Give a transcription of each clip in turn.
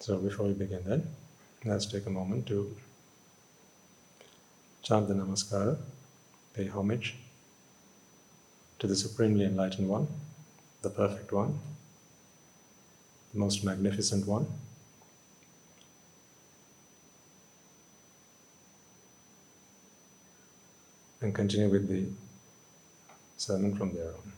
So before we begin then, let's take a moment to chant the Namaskara, pay homage to the Supremely Enlightened One, the Perfect One, the most magnificent One. And continue with the sermon from there on.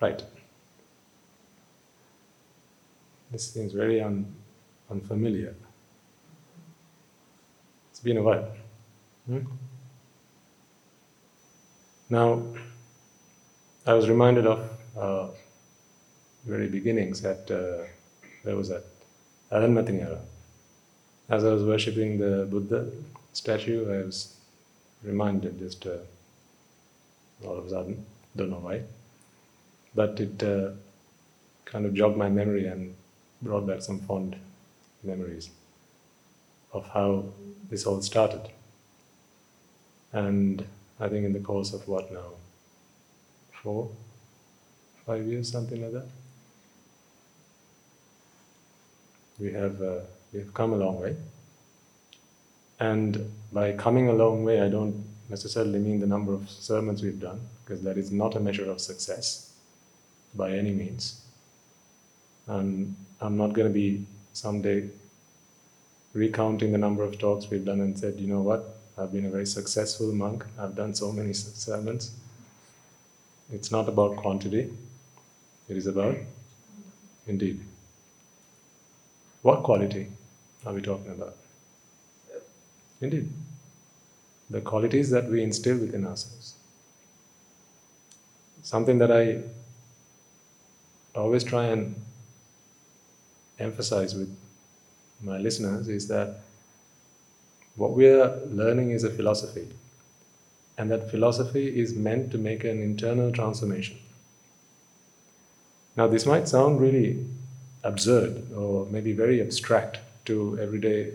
Right. This seems very un, unfamiliar. It's been a while. Hmm? Now, I was reminded of uh, very beginnings at uh, where was that? Aranmathinara. As I was worshipping the Buddha statue, I was reminded just uh, all of a sudden, don't know why but it uh, kind of jogged my memory and brought back some fond memories of how this all started. And I think in the course of what now? Four, five years, something like that. We have uh, we have come a long way. And by coming a long way, I don't necessarily mean the number of sermons we've done, because that is not a measure of success by any means. And I'm not going to be someday recounting the number of talks we've done and said, you know what, I've been a very successful monk, I've done so many sermons. It's not about quantity, it is about, indeed. What quality are we talking about? Indeed. The qualities that we instill within ourselves. Something that I always try and emphasize with my listeners is that what we are learning is a philosophy, and that philosophy is meant to make an internal transformation. Now, this might sound really absurd or maybe very abstract to everyday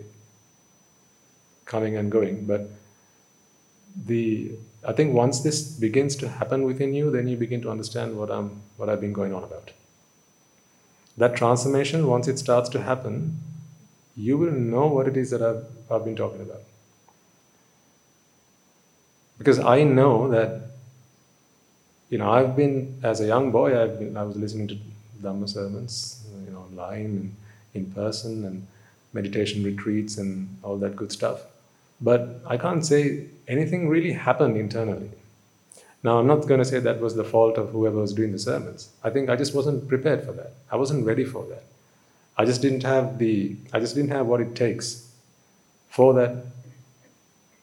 coming and going, but the I think once this begins to happen within you, then you begin to understand what I'm what I've been going on about that transformation, once it starts to happen, you will know what it is that I've, I've been talking about. Because I know that, you know, I've been, as a young boy, I've been, I was listening to Dhamma sermons, you know, online and in person and meditation retreats and all that good stuff. But I can't say anything really happened internally. Now, I'm not going to say that was the fault of whoever was doing the sermons. I think I just wasn't prepared for that. I wasn't ready for that. I just didn't have the, I just didn't have what it takes for that,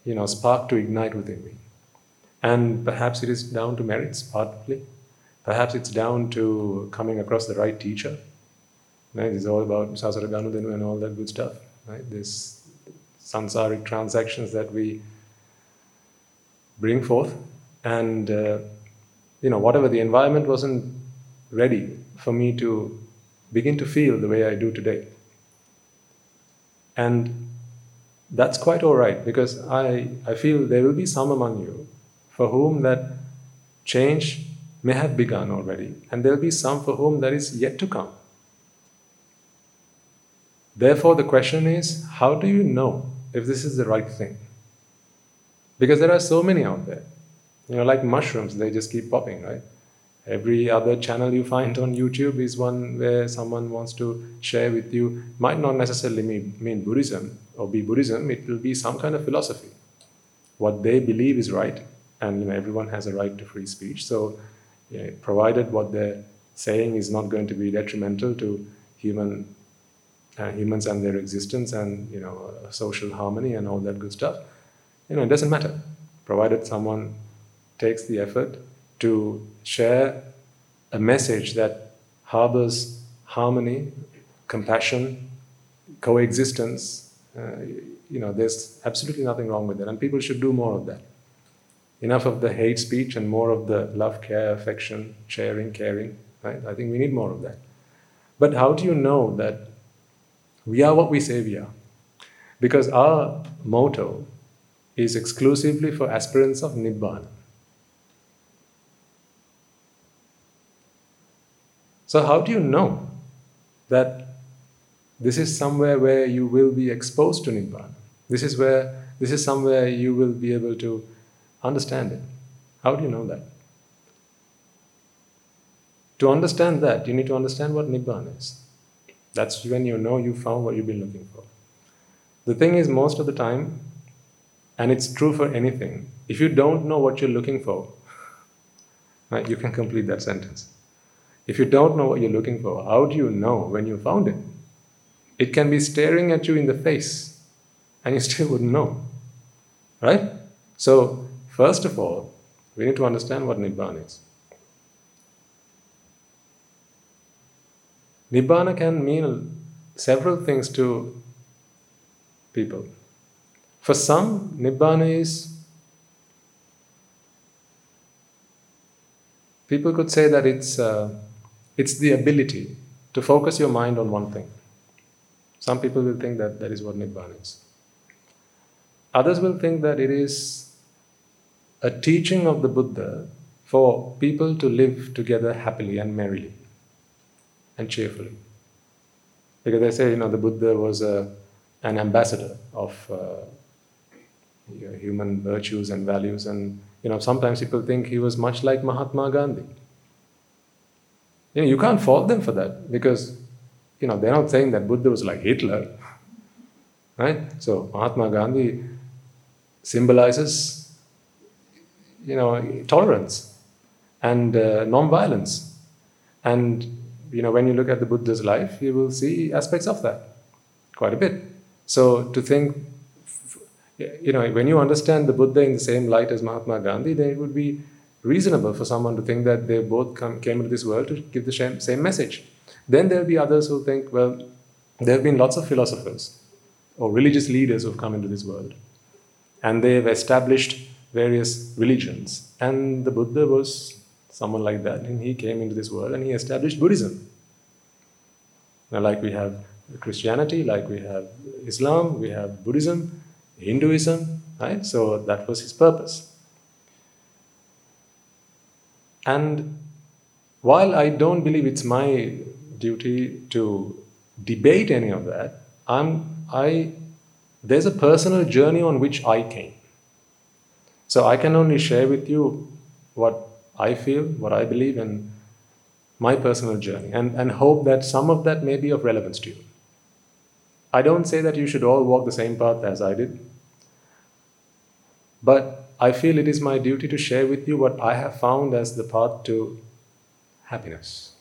you know, spark to ignite within me. And perhaps it is down to merits, partly. Perhaps it's down to coming across the right teacher. Right? It's all about Sasara Ganudenu and all that good stuff. Right? This samsaric transactions that we bring forth and uh, you know whatever the environment wasn't ready for me to begin to feel the way I do today. And that's quite all right because I, I feel there will be some among you for whom that change may have begun already, and there will be some for whom that is yet to come. Therefore, the question is how do you know if this is the right thing? Because there are so many out there. You know, like mushrooms, they just keep popping, right? Every other channel you find on YouTube is one where someone wants to share with you, might not necessarily mean, mean Buddhism or be Buddhism, it will be some kind of philosophy. What they believe is right, and you know, everyone has a right to free speech. So, you know, provided what they're saying is not going to be detrimental to human uh, humans and their existence and you know social harmony and all that good stuff, you know, it doesn't matter. Provided someone takes the effort to share a message that harbors harmony, compassion, coexistence, uh, you know, there's absolutely nothing wrong with it, And people should do more of that. Enough of the hate speech and more of the love, care, affection, sharing, caring. Right? I think we need more of that. But how do you know that we are what we say we are? Because our motto is exclusively for aspirants of Nibbana. So, how do you know that this is somewhere where you will be exposed to Nibbana? This is where this is somewhere you will be able to understand it. How do you know that? To understand that, you need to understand what Nibbana is. That's when you know you found what you've been looking for. The thing is, most of the time, and it's true for anything, if you don't know what you're looking for, right, you can complete that sentence. If you don't know what you're looking for, how do you know when you found it? It can be staring at you in the face, and you still wouldn't know. Right? So, first of all, we need to understand what Nibbana is. Nibbana can mean several things to people. For some, Nibbana is, people could say that it's, uh, it's the ability to focus your mind on one thing. Some people will think that that is what Nibbana is. Others will think that it is a teaching of the Buddha for people to live together happily and merrily and cheerfully. Because they say, you know, the Buddha was a, an ambassador of uh, human virtues and values, and you know, sometimes people think he was much like Mahatma Gandhi. You know, you can't fault them for that because, you know, they're not saying that Buddha was like Hitler, right? So Mahatma Gandhi symbolizes, you know, tolerance and uh, non-violence, and you know, when you look at the Buddha's life, you will see aspects of that quite a bit. So to think, you know, when you understand the Buddha in the same light as Mahatma Gandhi, then it would be reasonable for someone to think that they both come, came into this world to give the same, same message. Then there'll be others who think, well, there have been lots of philosophers or religious leaders who've come into this world, and they've established various religions, and the Buddha was someone like that, and he came into this world and he established Buddhism. Now, like we have Christianity, like we have Islam, we have Buddhism, Hinduism, right? So that was his purpose. And while I don't believe it's my duty to debate any of that, I'm, I, there's a personal journey on which I came. So I can only share with you what I feel, what I believe, and my personal journey, and, and hope that some of that may be of relevance to you. I don't say that you should all walk the same path as I did, but I feel it is my duty to share with you what I have found as the path to happiness.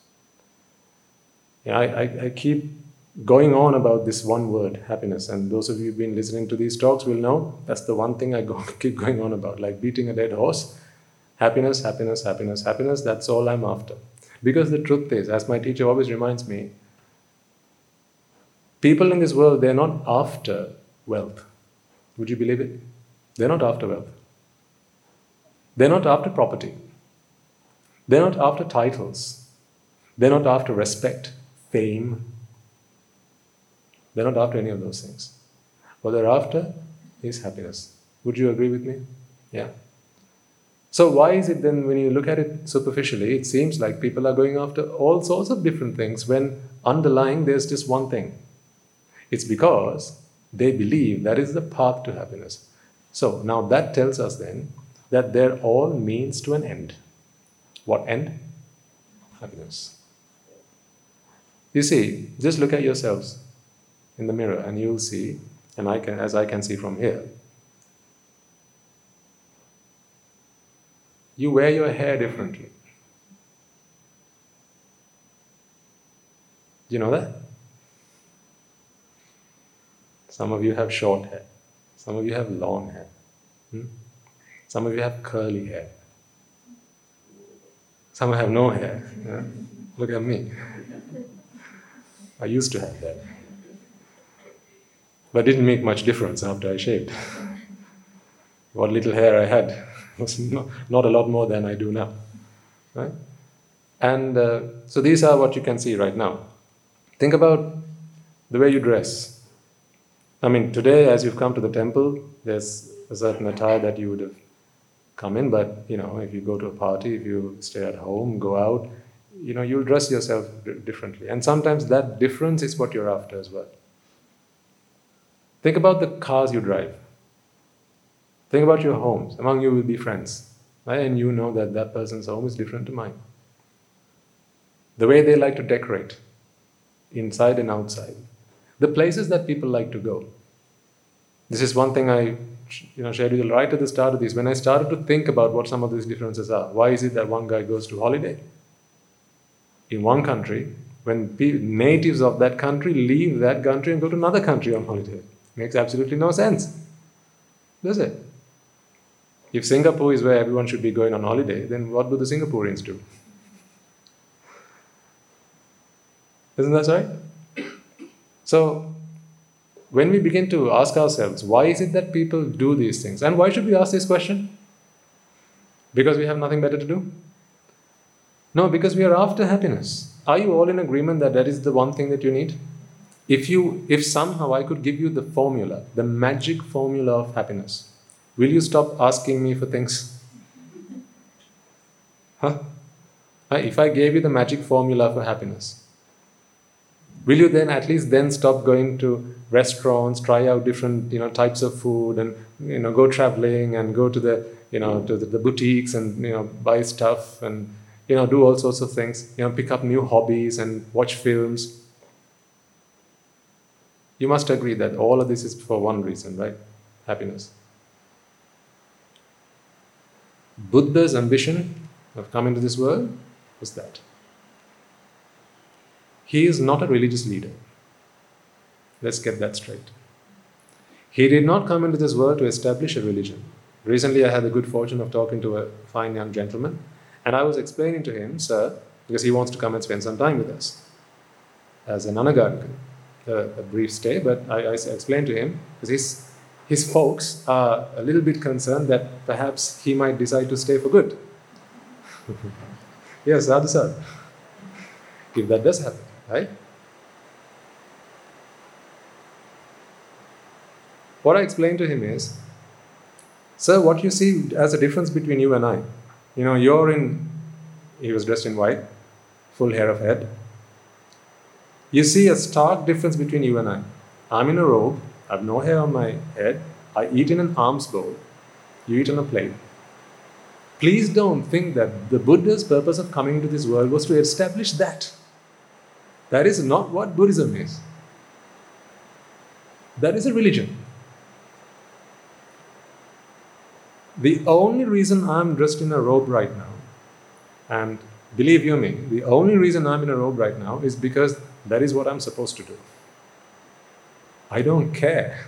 I, I, I keep going on about this one word, happiness, and those of you who've been listening to these talks will know that's the one thing I go, keep going on about, like beating a dead horse Happiness, happiness, happiness, happiness, that's all I'm after. Because the truth is, as my teacher always reminds me, people in this world, they're not after wealth. Would you believe it? They're not after wealth. They're not after property. They're not after titles. They're not after respect, fame. They're not after any of those things. What they're after is happiness. Would you agree with me? Yeah. So, why is it then, when you look at it superficially, it seems like people are going after all sorts of different things when underlying there's just one thing? It's because they believe that is the path to happiness. So, now that tells us then that they're all means to an end. What end? Happiness. You see, just look at yourselves in the mirror and you'll see, and I can, as I can see from here, you wear your hair differently. Do you know that? Some of you have short hair. Some of you have long hair. Hmm? Some of you have curly hair. Some have no hair. Yeah? Look at me. I used to have that. But it didn't make much difference after I shaved. what little hair I had was not, not a lot more than I do now. Right? And uh, so these are what you can see right now. Think about the way you dress. I mean, today, as you've come to the temple, there's a certain attire that you would have come in, but you know, if you go to a party, if you stay at home, go out, you know, you'll dress yourself differently. And sometimes that difference is what you're after as well. Think about the cars you drive. Think about your homes. Among you will be friends. Right? And you know that that person's home is different to mine. The way they like to decorate, inside and outside. The places that people like to go. This is one thing I you know, shared with you right at the start of this. When I started to think about what some of these differences are, why is it that one guy goes to holiday in one country when natives of that country leave that country and go to another country on holiday? Makes absolutely no sense, does it? If Singapore is where everyone should be going on holiday, then what do the Singaporeans do? Isn't that right? So, when we begin to ask ourselves, why is it that people do these things? And why should we ask this question? Because we have nothing better to do? No, because we are after happiness. Are you all in agreement that that is the one thing that you need? If you if somehow I could give you the formula, the magic formula of happiness, will you stop asking me for things? Huh? If I gave you the magic formula for happiness, will you then at least then stop going to restaurants, try out different you know types of food, and you know go traveling and go to the you know to the, the boutiques and you know buy stuff and you know do all sorts of things. You know pick up new hobbies and watch films. You must agree that all of this is for one reason, right? Happiness. Buddha's ambition of coming to this world was that. He is not a religious leader. Let's get that straight. He did not come into this world to establish a religion. Recently, I had the good fortune of talking to a fine young gentleman, and I was explaining to him, sir, because he wants to come and spend some time with us as an anagarika, a, a brief stay, but I, I explained to him, because his, his folks are a little bit concerned that perhaps he might decide to stay for good. yes, sadhu. If that does happen, right? What I explained to him is, Sir, what you see as a difference between you and I, you know, you're in, he was dressed in white, full hair of head. You see a stark difference between you and I. I'm in a robe, I have no hair on my head, I eat in an alms bowl, you eat on a plate. Please don't think that the Buddha's purpose of coming into this world was to establish that. That is not what Buddhism is. That is a religion. The only reason I'm dressed in a robe right now, and believe you me, the only reason I'm in a robe right now is because that is what I'm supposed to do. I don't care.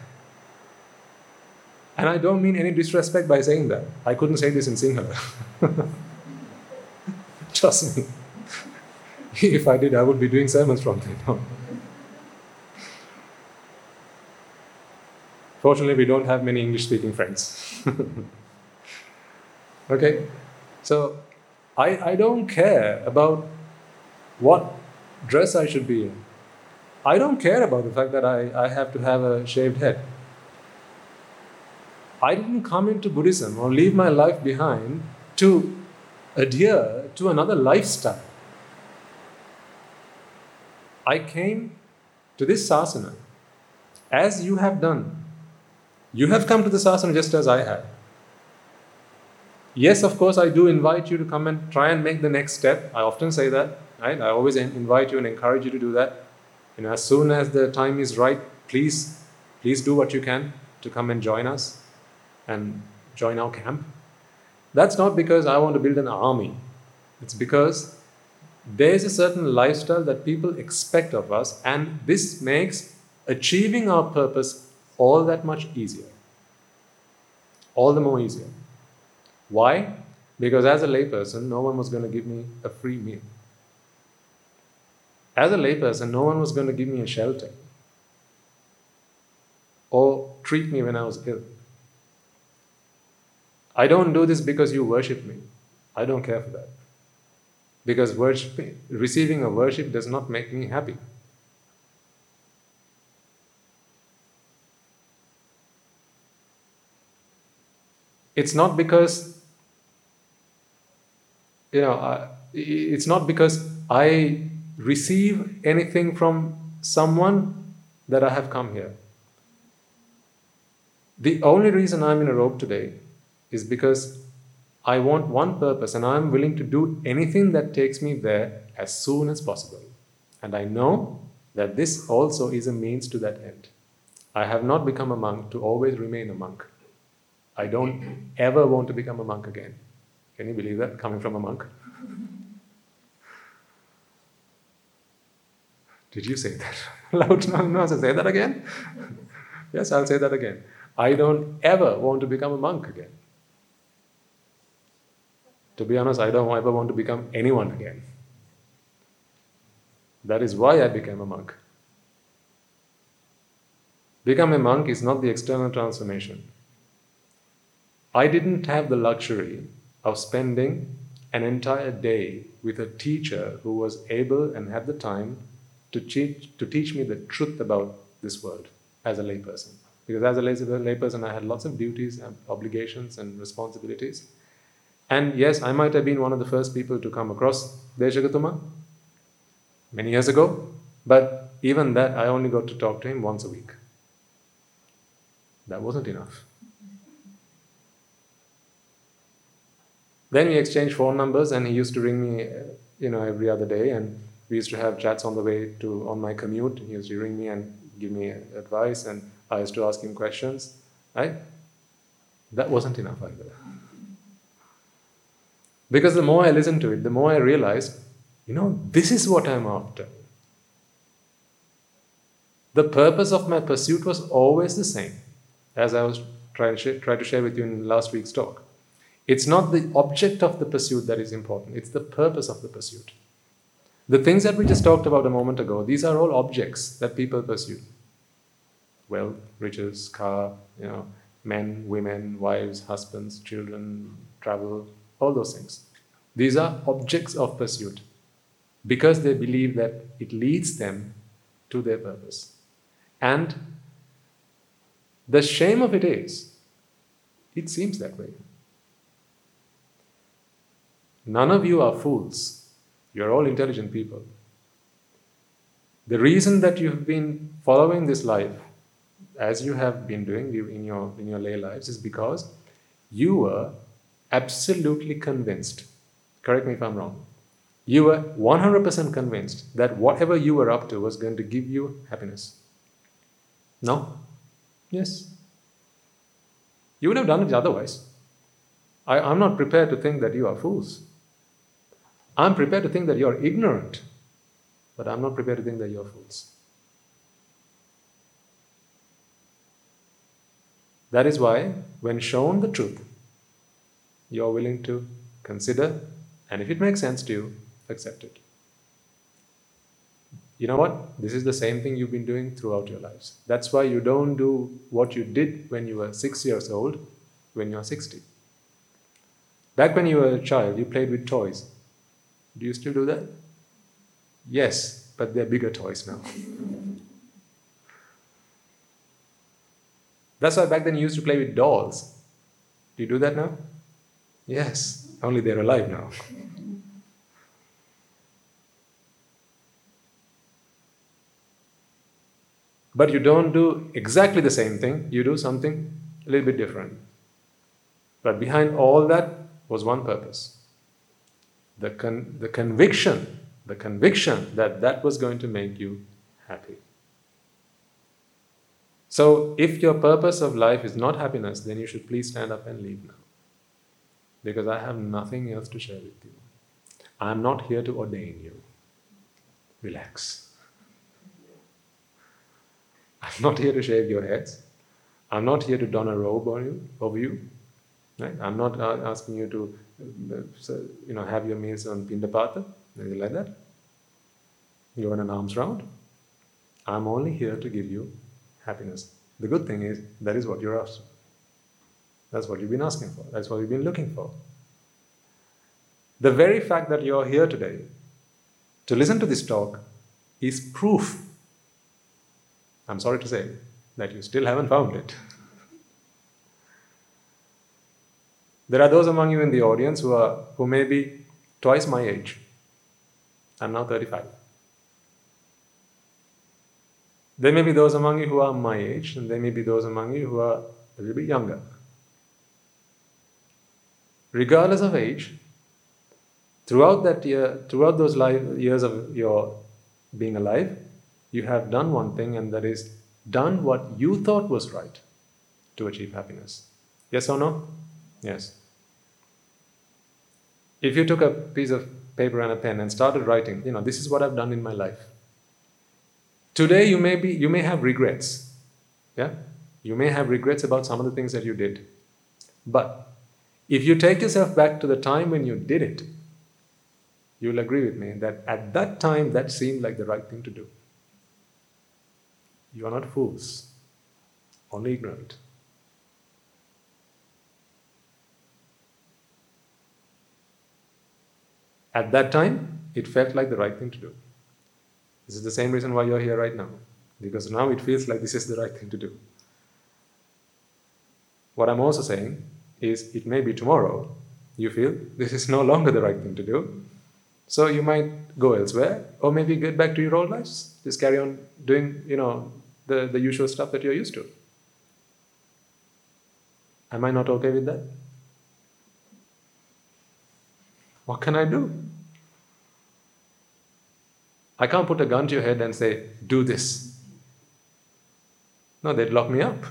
And I don't mean any disrespect by saying that. I couldn't say this in Sinhala. Trust me. if I did, I would be doing sermons from then on. Fortunately, we don't have many English speaking friends. Okay? So I, I don't care about what dress I should be in. I don't care about the fact that I, I have to have a shaved head. I didn't come into Buddhism or leave my life behind to adhere to another lifestyle. I came to this sasana as you have done. You have come to the sasana just as I have. Yes, of course, I do invite you to come and try and make the next step. I often say that, right? I always invite you and encourage you to do that. You know, as soon as the time is right, please, please do what you can to come and join us and join our camp. That's not because I want to build an army. It's because there's a certain lifestyle that people expect of us, and this makes achieving our purpose all that much easier. All the more easier. Why? Because as a layperson, no one was going to give me a free meal. As a layperson, no one was going to give me a shelter or treat me when I was ill. I don't do this because you worship me. I don't care for that. Because worship, receiving a worship does not make me happy. It's not because, you know, it's not because I receive anything from someone that I have come here. The only reason I'm in a robe today is because I want one purpose and I'm willing to do anything that takes me there as soon as possible. And I know that this also is a means to that end. I have not become a monk to always remain a monk. I don't ever want to become a monk again. Can you believe that coming from a monk? Did you say that loud? No, no, so say that again. yes, I'll say that again. I don't ever want to become a monk again. To be honest, I don't ever want to become anyone again. That is why I became a monk. Become a monk is not the external transformation. I didn't have the luxury of spending an entire day with a teacher who was able and had the time to teach, to teach me the truth about this world as a layperson. Because as a layperson, I had lots of duties and obligations and responsibilities. And yes, I might have been one of the first people to come across Deshagatuma many years ago, but even that, I only got to talk to him once a week. That wasn't enough. Then we exchanged phone numbers, and he used to ring me, uh, you know, every other day, and we used to have chats on the way to on my commute. He used to ring me and give me advice, and I used to ask him questions. Right? That wasn't enough either. Because the more I listened to it, the more I realized, you know, this is what I'm after. The purpose of my pursuit was always the same, as I was trying to, share, try to share with you in last week's talk. It's not the object of the pursuit that is important, it's the purpose of the pursuit. The things that we just talked about a moment ago, these are all objects that people pursue wealth, riches, car, you know, men, women, wives, husbands, children, travel, all those things. These are objects of pursuit because they believe that it leads them to their purpose. And the shame of it is, it seems that way. None of you are fools. You're all intelligent people. The reason that you've been following this life as you have been doing in your, in your lay lives is because you were absolutely convinced. Correct me if I'm wrong. You were 100% convinced that whatever you were up to was going to give you happiness. No? Yes. You would have done it otherwise. I, I'm not prepared to think that you are fools. I'm prepared to think that you're ignorant, but I'm not prepared to think that you're fools. That is why, when shown the truth, you're willing to consider, and if it makes sense to you, accept it. You know what? This is the same thing you've been doing throughout your lives. That's why you don't do what you did when you were six years old when you're 60. Back when you were a child, you played with toys. Do you still do that? Yes, but they're bigger toys now. That's why back then you used to play with dolls. Do you do that now? Yes, only they're alive now. but you don't do exactly the same thing, you do something a little bit different. But behind all that was one purpose the, con- the conviction, the conviction that that was going to make you happy. So, if your purpose of life is not happiness, then you should please stand up and leave now. Because I have nothing else to share with you. I'm not here to ordain you. Relax. I'm not here to shave your heads. I'm not here to don a robe on you, over you. Right? I'm not uh, asking you to, uh, you know, have your meals on Pindapata, anything like that. You're in an alms round. I'm only here to give you happiness. The good thing is, that is what you're after. That's what you've been asking for. That's what you've been looking for. The very fact that you're here today to listen to this talk is proof, I'm sorry to say, that you still haven't found it. There are those among you in the audience who are who may be twice my age. I'm now 35. There may be those among you who are my age, and there may be those among you who are a little bit younger. Regardless of age, throughout that year, throughout those years of your being alive, you have done one thing, and that is done what you thought was right to achieve happiness. Yes or no? Yes. If you took a piece of paper and a pen and started writing, you know, this is what I've done in my life. Today you may be you may have regrets. Yeah? You may have regrets about some of the things that you did. But if you take yourself back to the time when you did it, you'll agree with me that at that time that seemed like the right thing to do. You are not fools, only ignorant. At that time, it felt like the right thing to do. This is the same reason why you're here right now, because now it feels like this is the right thing to do. What I'm also saying is, it may be tomorrow you feel this is no longer the right thing to do. So you might go elsewhere, or maybe get back to your old lives. Just carry on doing, you know, the, the usual stuff that you're used to. Am I not okay with that? What can I do? I can't put a gun to your head and say, do this. No, they'd lock me up.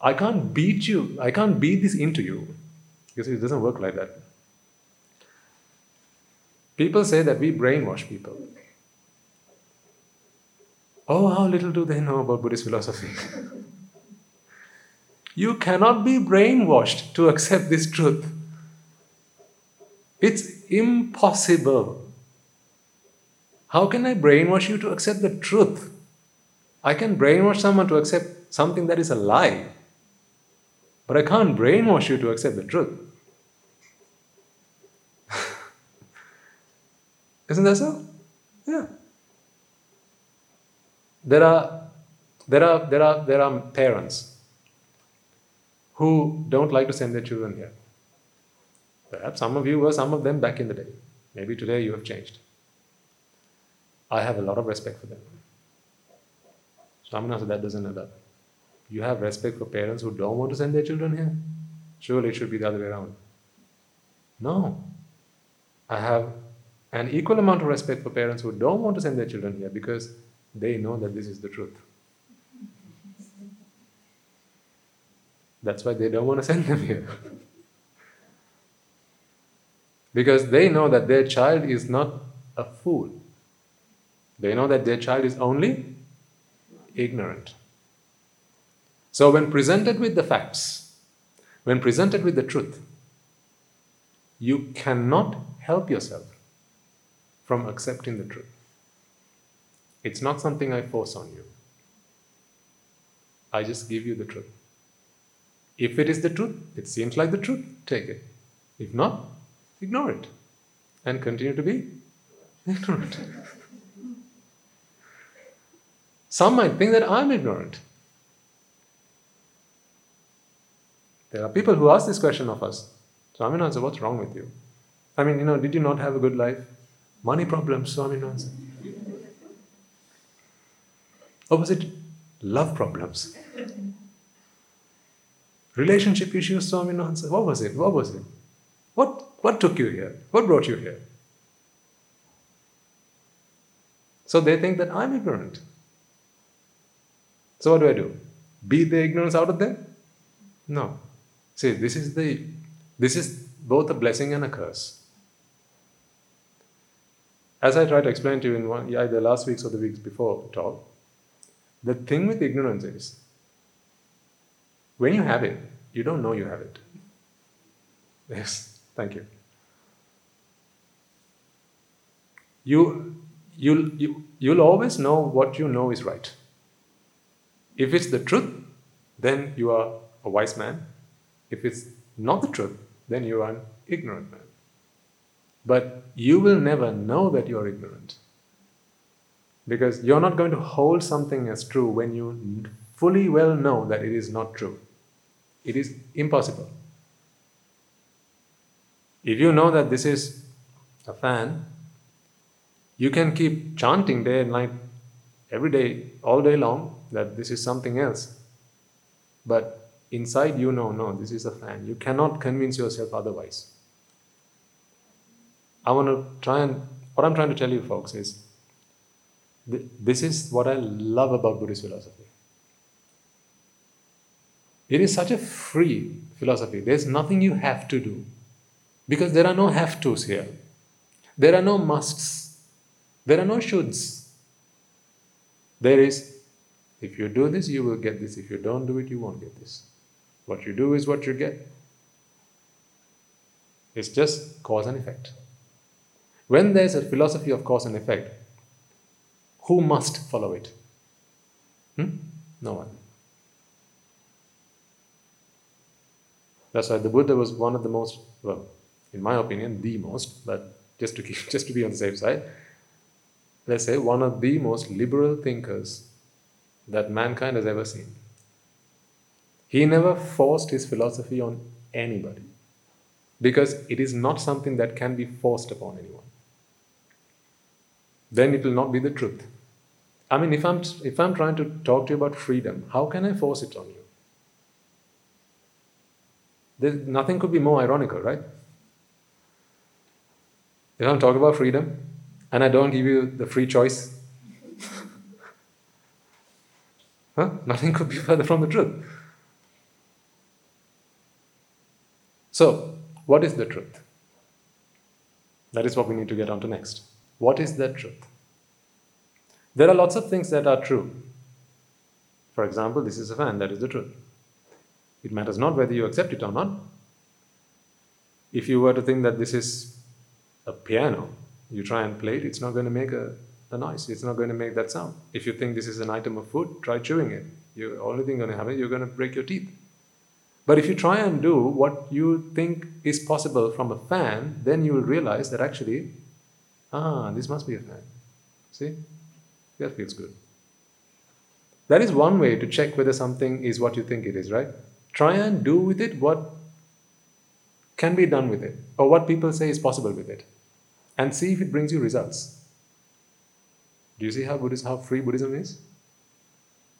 I can't beat you. I can't beat this into you. Because it doesn't work like that. People say that we brainwash people. Oh, how little do they know about Buddhist philosophy? you cannot be brainwashed to accept this truth. It's impossible. How can I brainwash you to accept the truth? I can brainwash someone to accept something that is a lie, but I can't brainwash you to accept the truth. Isn't that so? Yeah. There are, there are, there are, there are parents who don't like to send their children here. Perhaps some of you were some of them back in the day. Maybe today you have changed. I have a lot of respect for them. Shamana said that doesn't add up. You have respect for parents who don't want to send their children here? Surely it should be the other way around. No. I have an equal amount of respect for parents who don't want to send their children here because they know that this is the truth. That's why they don't want to send them here. because they know that their child is not a fool. They know that their child is only ignorant. So, when presented with the facts, when presented with the truth, you cannot help yourself from accepting the truth. It's not something I force on you. I just give you the truth. If it is the truth, it seems like the truth, take it. If not, ignore it and continue to be ignorant. Some might think that I'm ignorant. There are people who ask this question of us. Swaminathan, what's wrong with you? I mean, you know, did you not have a good life? Money problems, Swaminansa. Or was it love problems. Relationship issues, Swaminathan. What was it? What was it? What, what took you here? What brought you here? So they think that I'm ignorant. So what do I do? Beat the ignorance out of them? No. See, this is the this is both a blessing and a curse. As I tried to explain to you in one, either last week's or the weeks before talk, the thing with ignorance is when you have it, you don't know you have it. Yes, thank you. You you'll, you, you'll always know what you know is right. If it's the truth, then you are a wise man. If it's not the truth, then you are an ignorant man. But you will never know that you are ignorant. Because you're not going to hold something as true when you fully well know that it is not true. It is impossible. If you know that this is a fan, you can keep chanting day and night, every day, all day long, that this is something else. But inside you know, no, this is a fan. You cannot convince yourself otherwise. I want to try and, what I'm trying to tell you, folks, is this is what I love about Buddhist philosophy. It is such a free philosophy. There's nothing you have to do. Because there are no have tos here. There are no musts. There are no shoulds. There is, if you do this, you will get this. If you don't do it, you won't get this. What you do is what you get. It's just cause and effect. When there's a philosophy of cause and effect, who must follow it? Hmm? No one. That's why the Buddha was one of the most, well, in my opinion, the most, but just to keep, just to be on the safe side, let's say one of the most liberal thinkers that mankind has ever seen. He never forced his philosophy on anybody because it is not something that can be forced upon anyone. Then it will not be the truth. I mean, if I'm, if I'm trying to talk to you about freedom, how can I force it on you? There's, nothing could be more ironical, right? If I'm talking about freedom and I don't give you the free choice, huh? nothing could be further from the truth. So, what is the truth? That is what we need to get on to next. What is the truth? There are lots of things that are true. For example, this is a fan, that is the truth. It matters not whether you accept it or not. If you were to think that this is a piano, you try and play it, it's not going to make a, a noise. It's not going to make that sound. If you think this is an item of food, try chewing it. The only thing going to happen, you're going to break your teeth. But if you try and do what you think is possible from a fan, then you will realize that actually, ah, this must be a fan. See? That feels good. That is one way to check whether something is what you think it is, right? Try and do with it what can be done with it, or what people say is possible with it, and see if it brings you results. Do you see how Buddhism, how free Buddhism is?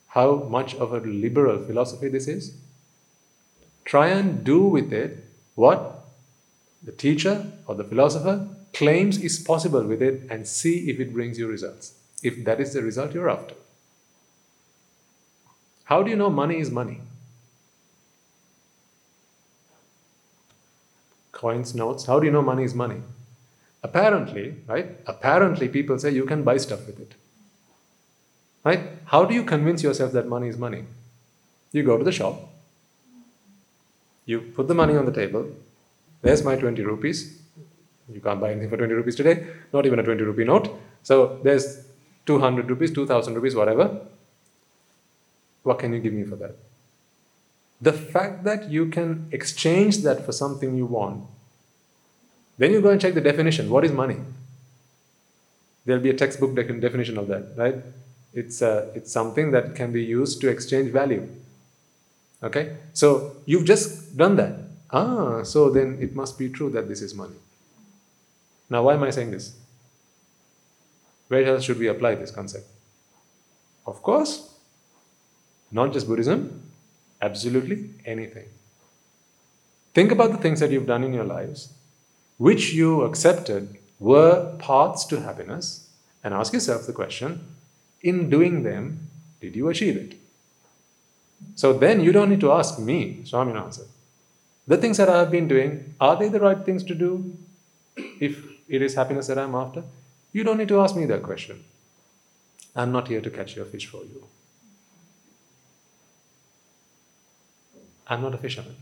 How much of a liberal philosophy this is? Try and do with it what the teacher or the philosopher claims is possible with it and see if it brings you results if that is the result you're after. How do you know money is money? Coins, notes, how do you know money is money? Apparently, right? Apparently, people say you can buy stuff with it. Right? How do you convince yourself that money is money? You go to the shop, you put the money on the table, there's my 20 rupees. You can't buy anything for 20 rupees today, not even a 20 rupee note. So there's 200 rupees, 2000 rupees, whatever. What can you give me for that? The fact that you can exchange that for something you want, then you go and check the definition. What is money? There'll be a textbook definition of that, right? It's, uh, it's something that can be used to exchange value. Okay? So you've just done that. Ah, so then it must be true that this is money. Now, why am I saying this? Where else should we apply this concept? Of course, not just Buddhism, absolutely anything. Think about the things that you've done in your lives, which you accepted were paths to happiness, and ask yourself the question in doing them, did you achieve it? So then you don't need to ask me, Swaminatha. The things that I have been doing, are they the right things to do if it is happiness that I'm after? You don't need to ask me that question. I'm not here to catch your fish for you. I'm not a fisherman.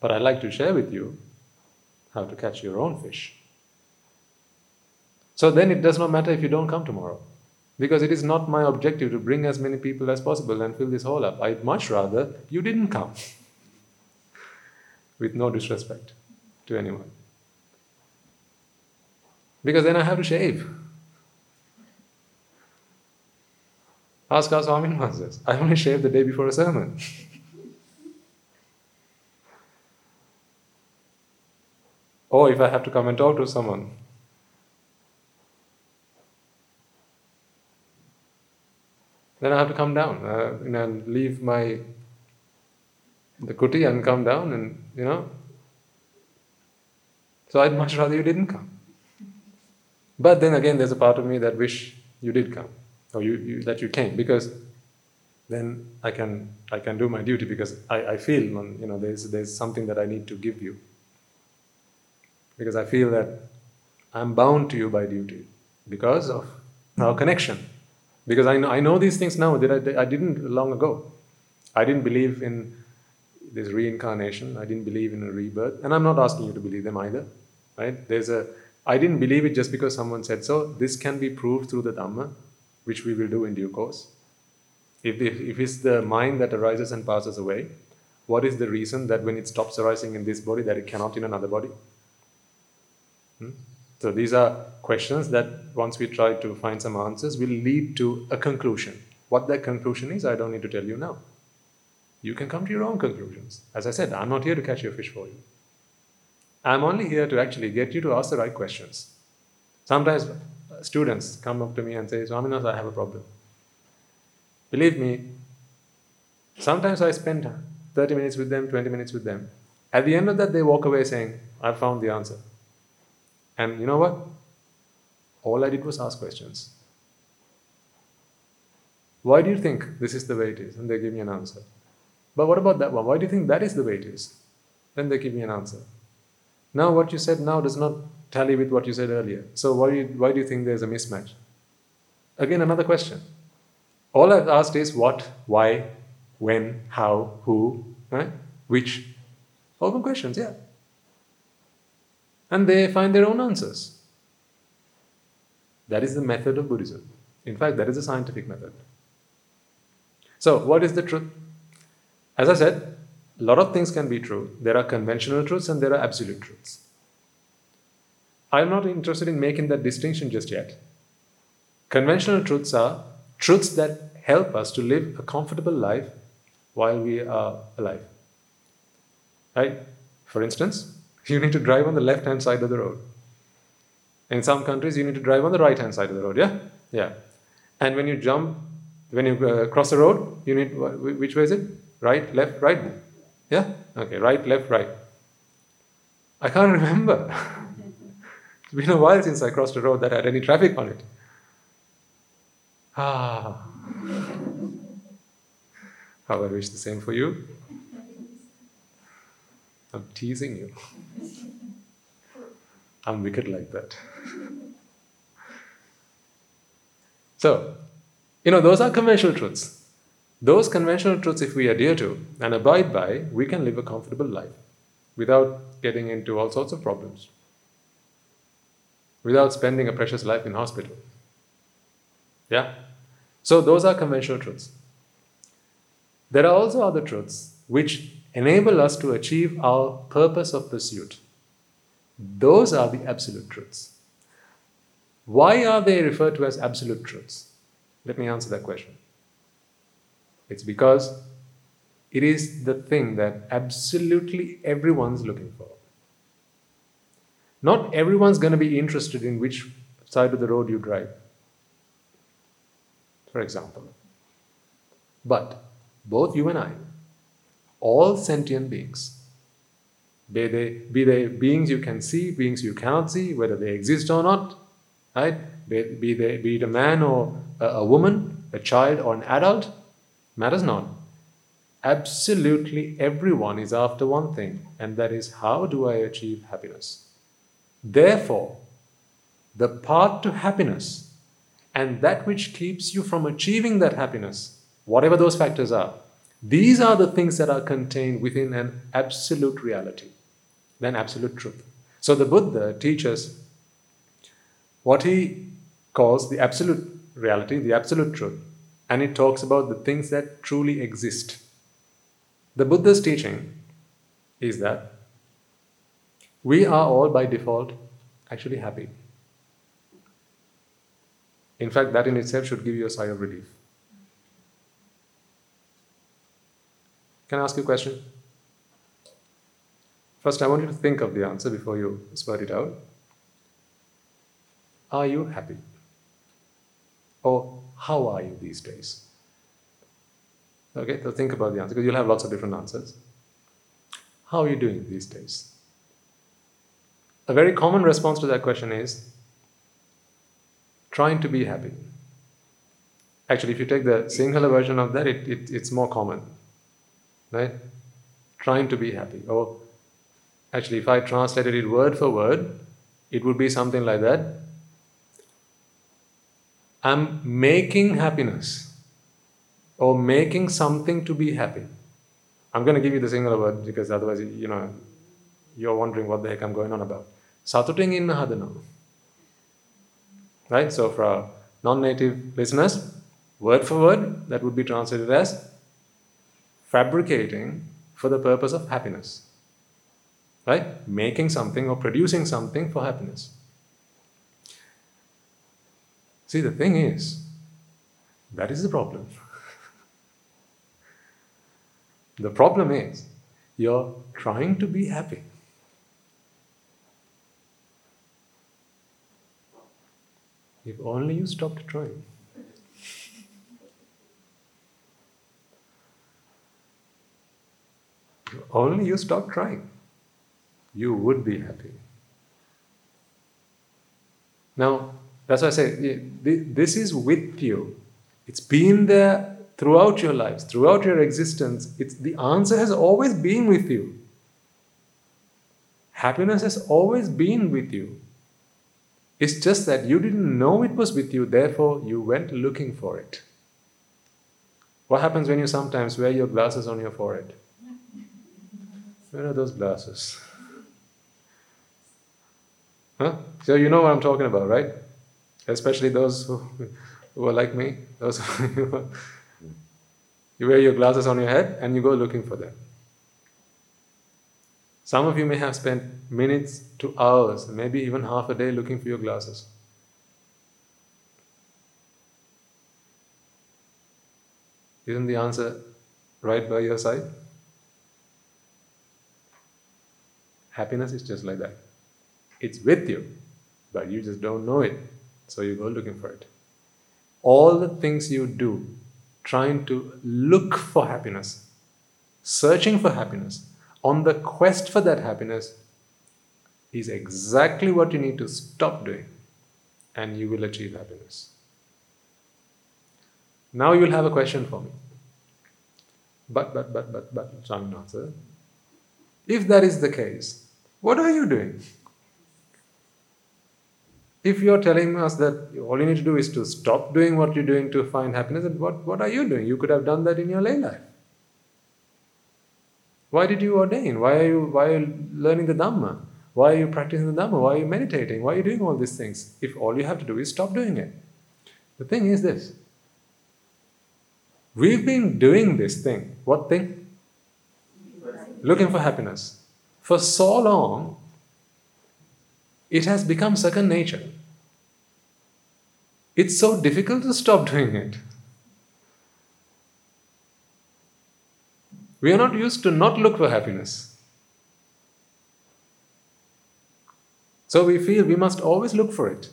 But I'd like to share with you how to catch your own fish. So then it does not matter if you don't come tomorrow. Because it is not my objective to bring as many people as possible and fill this hall up. I'd much rather you didn't come. With no disrespect to anyone. Because then I have to shave. Ask our Swami Masters. I only shave the day before a sermon. or if I have to come and talk to someone, then I have to come down uh, and leave my the kuti and come down and you know. So I'd much rather you didn't come. But then again, there's a part of me that wish you did come or you, you that you came because then I can I can do my duty because I, I feel you know there's there's something that I need to give you because I feel that I'm bound to you by duty because of our connection because I know, I know these things now that I, I didn't long ago. I didn't believe in this reincarnation. I didn't believe in a rebirth. And I'm not asking you to believe them either. Right? There's a I didn't believe it just because someone said so. This can be proved through the Dhamma, which we will do in due course. If, if, if it's the mind that arises and passes away, what is the reason that when it stops arising in this body, that it cannot in another body? Hmm? So these are questions that once we try to find some answers will lead to a conclusion. What that conclusion is, I don't need to tell you now. You can come to your own conclusions. As I said, I'm not here to catch your fish for you. I'm only here to actually get you to ask the right questions. Sometimes students come up to me and say, Swaminath, I have a problem. Believe me, sometimes I spend 30 minutes with them, 20 minutes with them. At the end of that, they walk away saying, I found the answer. And you know what? All I did was ask questions. Why do you think this is the way it is? And they give me an answer. But what about that one? Why do you think that is the way it is? Then they give me an answer. Now, what you said now does not tally with what you said earlier. So, why do you, why do you think there's a mismatch? Again, another question. All I've asked is what, why, when, how, who, right? which. Open questions, yeah and they find their own answers. That is the method of Buddhism. In fact, that is a scientific method. So, what is the truth? As I said, a lot of things can be true. There are conventional truths and there are absolute truths. I'm not interested in making that distinction just yet. Conventional truths are truths that help us to live a comfortable life while we are alive. Right? For instance, you need to drive on the left hand side of the road. In some countries, you need to drive on the right hand side of the road, yeah? Yeah. And when you jump, when you uh, cross the road, you need, which way is it? Right, left, right? Yeah? Okay, right, left, right. I can't remember. It's been a while since I crossed a road that had any traffic on it. Ah. How I wish the same for you. I'm teasing you. I'm wicked like that. so, you know, those are conventional truths. Those conventional truths, if we adhere to and abide by, we can live a comfortable life without getting into all sorts of problems, without spending a precious life in hospital. Yeah? So, those are conventional truths. There are also other truths which enable us to achieve our purpose of pursuit. Those are the absolute truths. Why are they referred to as absolute truths? Let me answer that question. It's because it is the thing that absolutely everyone's looking for. Not everyone's going to be interested in which side of the road you drive, for example. But both you and I all sentient beings. Be they, be they beings you can see, beings you cannot see, whether they exist or not, right? Be, be, they, be it a man or a, a woman, a child or an adult, matters not. Absolutely everyone is after one thing, and that is how do I achieve happiness? Therefore, the path to happiness and that which keeps you from achieving that happiness, whatever those factors are, these are the things that are contained within an absolute reality, an absolute truth. So the Buddha teaches what he calls the absolute reality, the absolute truth, and it talks about the things that truly exist. The Buddha's teaching is that we are all by default actually happy. In fact, that in itself should give you a sigh of relief. Can I ask you a question? First, I want you to think of the answer before you spurt it out. Are you happy? Or how are you these days? Okay, so think about the answer because you'll have lots of different answers. How are you doing these days? A very common response to that question is trying to be happy. Actually, if you take the Sinhala version of that, it, it, it's more common. Right? Trying to be happy. Or actually, if I translated it word for word, it would be something like that. I'm making happiness or making something to be happy. I'm going to give you the singular word because otherwise, you know, you're wondering what the heck I'm going on about. සතුටින් ඉන්න හදනවා. Right? So for our non-native listeners, word for word, that would be translated as fabricating for the purpose of happiness. Right? Making something or producing something for happiness. See, the thing is, that is the problem. the problem is, you're trying to be happy. If only you stopped trying. If only you stopped trying, you would be happy. Now, that's why I say this is with you. It's been there throughout your lives, throughout your existence. It's, the answer has always been with you. Happiness has always been with you. It's just that you didn't know it was with you, therefore you went looking for it. What happens when you sometimes wear your glasses on your forehead? Where are those glasses? Huh? So you know what I'm talking about, right? Especially those who, who are like me. Those who you wear your glasses on your head and you go looking for them. Some of you may have spent minutes to hours, maybe even half a day looking for your glasses. Isn't the answer right by your side? Happiness is just like that. It's with you, but you just don't know it. So you go looking for it. All the things you do, trying to look for happiness, searching for happiness, on the quest for that happiness is exactly what you need to stop doing, and you will achieve happiness. Now you'll have a question for me. But, but, but, but, but, Swami answer. If that is the case, what are you doing? If you're telling us that all you need to do is to stop doing what you're doing to find happiness, then what, what are you doing? You could have done that in your lay life. Why did you ordain? Why are you, why are you learning the Dhamma? Why are you practicing the Dhamma? Why are you meditating? Why are you doing all these things? If all you have to do is stop doing it. The thing is this we've been doing this thing. What thing? Looking for happiness. For so long, it has become second nature. It's so difficult to stop doing it. We are not used to not look for happiness. So we feel we must always look for it.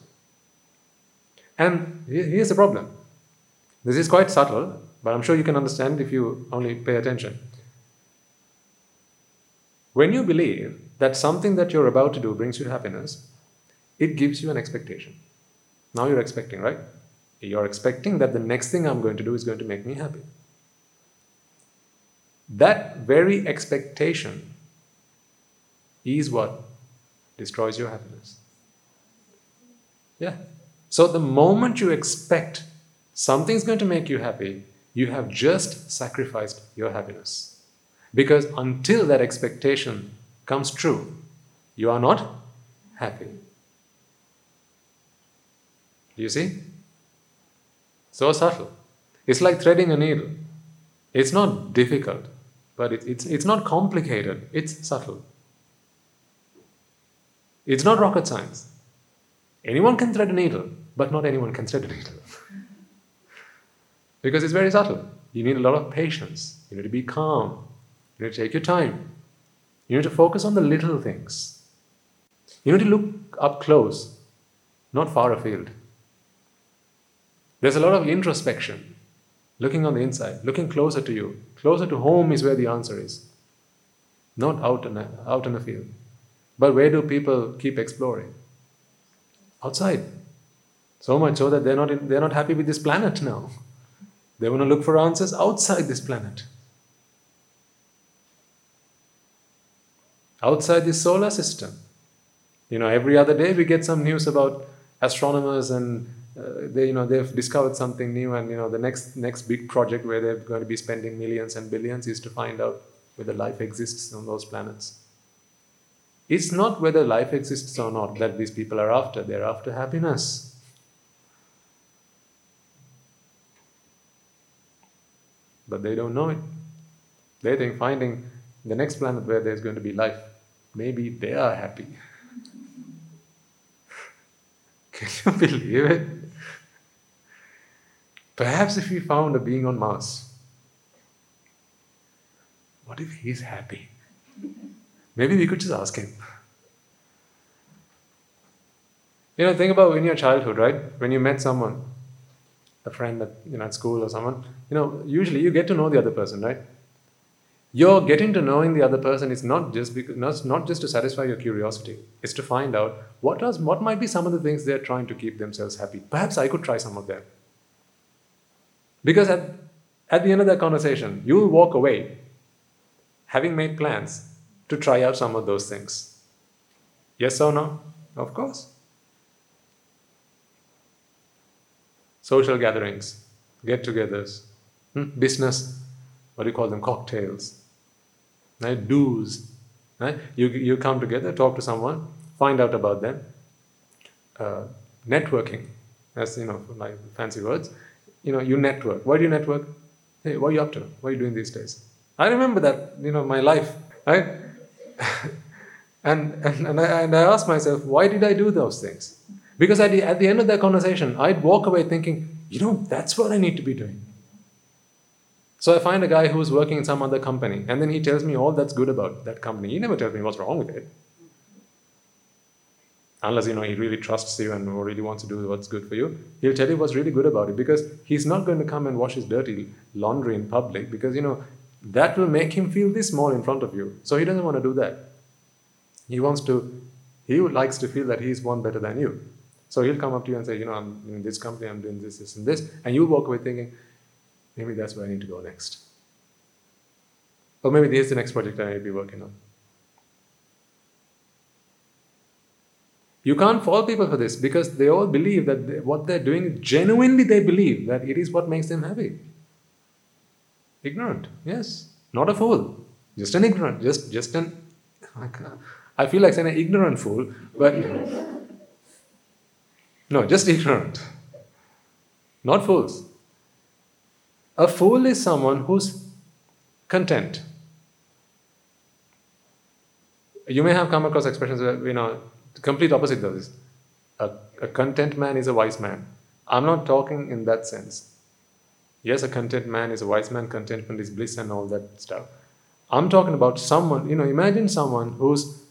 And here's the problem. This is quite subtle, but I'm sure you can understand if you only pay attention. When you believe that something that you're about to do brings you happiness, it gives you an expectation. Now you're expecting, right? You're expecting that the next thing I'm going to do is going to make me happy. That very expectation is what destroys your happiness. Yeah. So the moment you expect something's going to make you happy, you have just sacrificed your happiness. Because until that expectation comes true, you are not happy. Do you see? So subtle. It's like threading a needle. It's not difficult, but it, it's, it's not complicated, it's subtle. It's not rocket science. Anyone can thread a needle, but not anyone can thread a needle. because it's very subtle. You need a lot of patience. You need to be calm. You need to take your time. You need to focus on the little things. You need to look up close, not far afield. There's a lot of introspection, looking on the inside, looking closer to you. Closer to home is where the answer is, not out in, a, out in the field. But where do people keep exploring? Outside. So much so that they're not, in, they're not happy with this planet now. They want to look for answers outside this planet. Outside this solar system. You know, every other day we get some news about astronomers and uh, they, you know, they've discovered something new, and you know, the next next big project where they're going to be spending millions and billions is to find out whether life exists on those planets. It's not whether life exists or not that these people are after, they're after happiness. But they don't know it. They think finding the next planet where there's going to be life, maybe they are happy. Can you believe it? Perhaps if we found a being on Mars, what if he's happy? Maybe we could just ask him. You know, think about in your childhood, right? When you met someone, a friend at, you know, at school or someone, you know, usually you get to know the other person, right? Your getting to knowing the other person is not just because not, not just to satisfy your curiosity. It's to find out what was what might be some of the things they're trying to keep themselves happy. Perhaps I could try some of them. Because at, at the end of that conversation, you'll walk away having made plans to try out some of those things. Yes or no? Of course. Social gatherings, get togethers, hmm? business, what do you call them? Cocktails, right? Do's. Right? You, you come together, talk to someone, find out about them. Uh, networking, that's you know, like fancy words. You know, you network. Why do you network? Hey, what are you up to? What are you doing these days? I remember that, you know, my life, right? and, and, and, I, and I asked myself, why did I do those things? Because at the, at the end of that conversation, I'd walk away thinking, you know, that's what I need to be doing. So I find a guy who's working in some other company, and then he tells me all that's good about that company. He never tells me what's wrong with it. Unless you know he really trusts you and really wants to do what's good for you, he'll tell you what's really good about it because he's not going to come and wash his dirty laundry in public because you know that will make him feel this small in front of you. So he doesn't want to do that. He wants to, he likes to feel that he's one better than you. So he'll come up to you and say, you know, I'm in this company, I'm doing this, this, and this. And you'll walk away thinking, maybe that's where I need to go next. Or maybe this is the next project I need to be working on. You can't fault people for this because they all believe that they, what they're doing, genuinely they believe that it is what makes them happy. Ignorant, yes. Not a fool. Just an ignorant. Just just an I feel like saying an ignorant fool, but no, just ignorant. Not fools. A fool is someone who's content. You may have come across expressions where, you know, the complete opposite of this. A, a content man is a wise man. I'm not talking in that sense. Yes, a content man is a wise man, contentment is bliss and all that stuff. I'm talking about someone, you know, imagine someone who's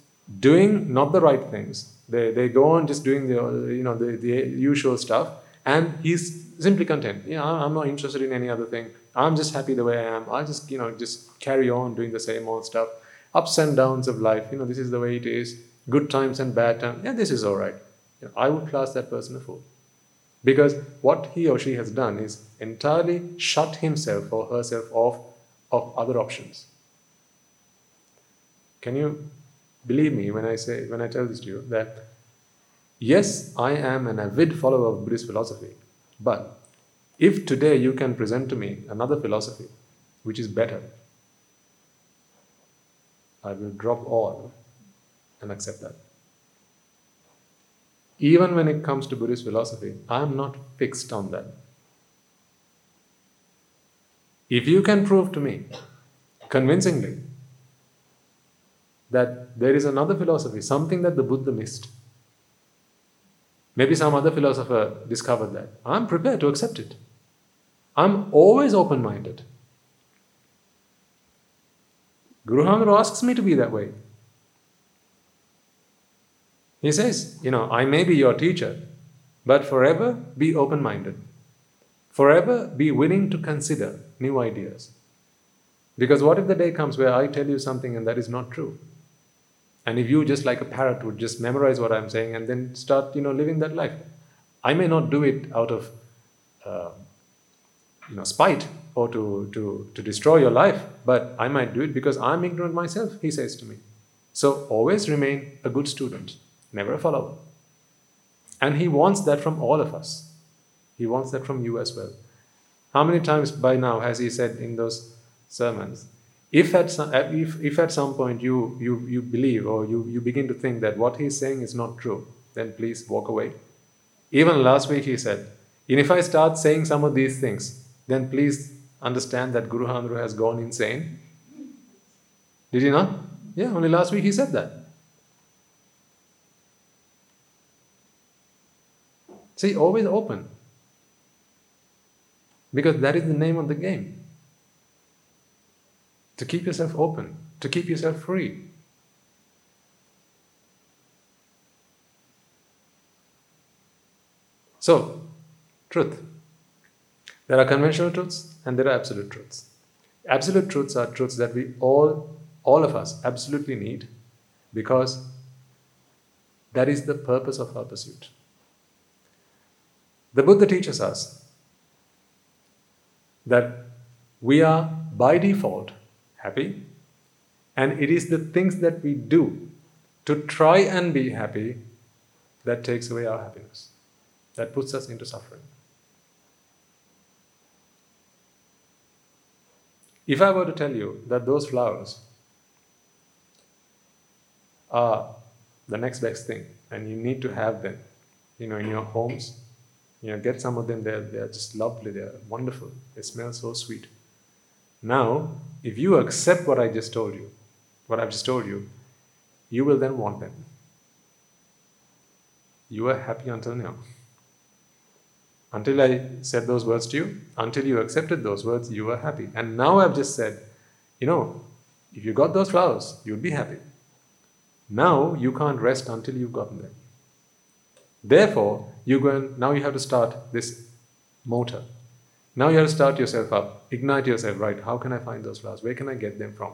doing not the right things. They, they go on just doing the, you know, the, the usual stuff and he's simply content. You know, I'm not interested in any other thing. I'm just happy the way I am. I'll just, you know, just carry on doing the same old stuff. Ups and downs of life, you know, this is the way it is. Good times and bad times. Yeah, this is all right. You know, I would class that person a fool. Because what he or she has done is entirely shut himself or herself off of other options. Can you believe me when I say when I tell this to you that yes, I am an avid follower of Buddhist philosophy, but if today you can present to me another philosophy which is better, I will drop all and accept that. even when it comes to Buddhist philosophy, I am not fixed on that. If you can prove to me convincingly that there is another philosophy, something that the Buddha missed, maybe some other philosopher discovered that, I'm prepared to accept it. I'm always open minded. Guru Hamar asks me to be that way. He says, you know, I may be your teacher, but forever be open minded. Forever be willing to consider new ideas. Because what if the day comes where I tell you something and that is not true? And if you just like a parrot would just memorize what I'm saying and then start, you know, living that life. I may not do it out of, uh, you know, spite or to, to, to destroy your life, but I might do it because I'm ignorant myself, he says to me. So always remain a good student never a follower. And He wants that from all of us. He wants that from you as well. How many times by now has He said in those sermons, if at some, if, if at some point you, you, you believe or you, you begin to think that what He's saying is not true, then please walk away. Even last week He said, and if I start saying some of these things, then please understand that Guru Handru has gone insane. Did he not? Yeah, only last week he said that. See, always open. Because that is the name of the game. To keep yourself open, to keep yourself free. So, truth. There are conventional truths and there are absolute truths. Absolute truths are truths that we all, all of us, absolutely need because that is the purpose of our pursuit. The Buddha teaches us that we are by default happy, and it is the things that we do to try and be happy that takes away our happiness, that puts us into suffering. If I were to tell you that those flowers are the next best thing and you need to have them, you know, in your homes, you know, get some of them. They're they're just lovely. They're wonderful. They smell so sweet. Now, if you accept what I just told you, what I've just told you, you will then want them. You were happy until now. Until I said those words to you, until you accepted those words, you were happy. And now I've just said, you know, if you got those flowers, you'd be happy. Now you can't rest until you've gotten them. Therefore, you go and now you have to start this motor. Now you have to start yourself up, ignite yourself, right? How can I find those flowers? Where can I get them from?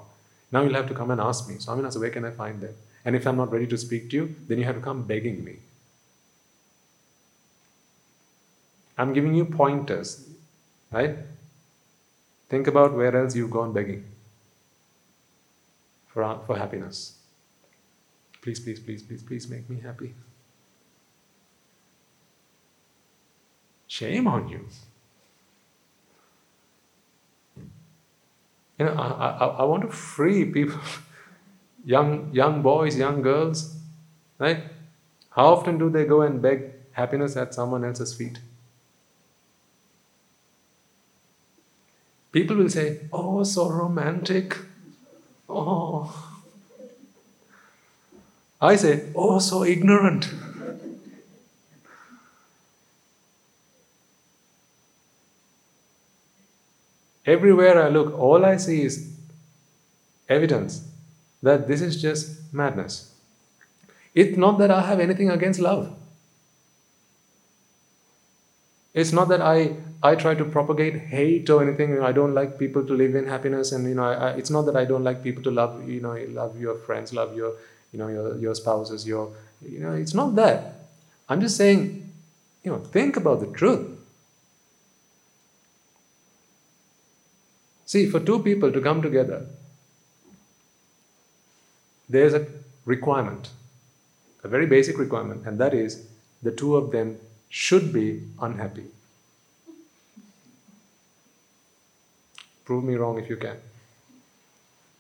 Now you'll have to come and ask me. So I'm say, where can I find them? And if I'm not ready to speak to you, then you have to come begging me. I'm giving you pointers, right? Think about where else you've gone begging for, for happiness. Please, please, please, please, please make me happy. Shame on you. You know, I, I, I want to free people, young, young boys, young girls, right? How often do they go and beg happiness at someone else's feet? People will say, Oh, so romantic. Oh. I say, Oh, so ignorant. Everywhere I look, all I see is evidence that this is just madness. It's not that I have anything against love. It's not that I, I try to propagate hate or anything. I don't like people to live in happiness, and you know, I, I, it's not that I don't like people to love you know, love your friends, love your, you know, your, your spouses, your, you know, it's not that. I'm just saying, you know, think about the truth. See, for two people to come together, there's a requirement, a very basic requirement, and that is the two of them should be unhappy. Prove me wrong if you can.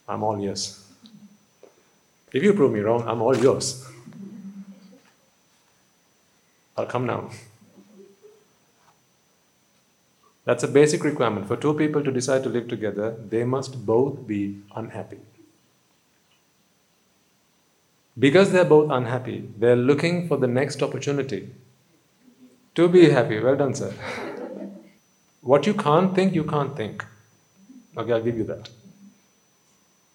I'm all yes. If you prove me wrong, I'm all yours. I'll come now. That's a basic requirement. For two people to decide to live together, they must both be unhappy. Because they're both unhappy, they're looking for the next opportunity to be happy. Well done, sir. what you can't think, you can't think. Okay, I'll give you that.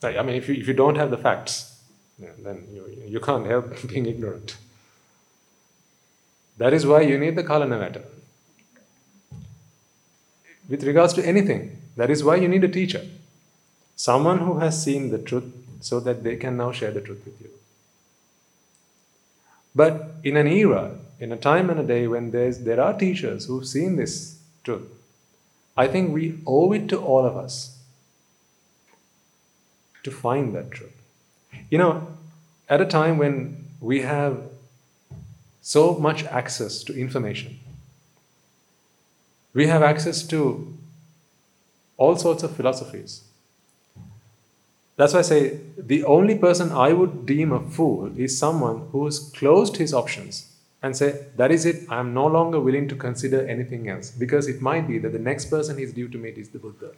I mean, if you, if you don't have the facts, then you, you can't help being ignorant. That is why you need the Kalanavata. With regards to anything, that is why you need a teacher. Someone who has seen the truth so that they can now share the truth with you. But in an era, in a time and a day when there's, there are teachers who've seen this truth, I think we owe it to all of us to find that truth. You know, at a time when we have so much access to information, we have access to all sorts of philosophies. That's why I say the only person I would deem a fool is someone who has closed his options and say, that is it, I am no longer willing to consider anything else. Because it might be that the next person he's due to meet is the Buddha.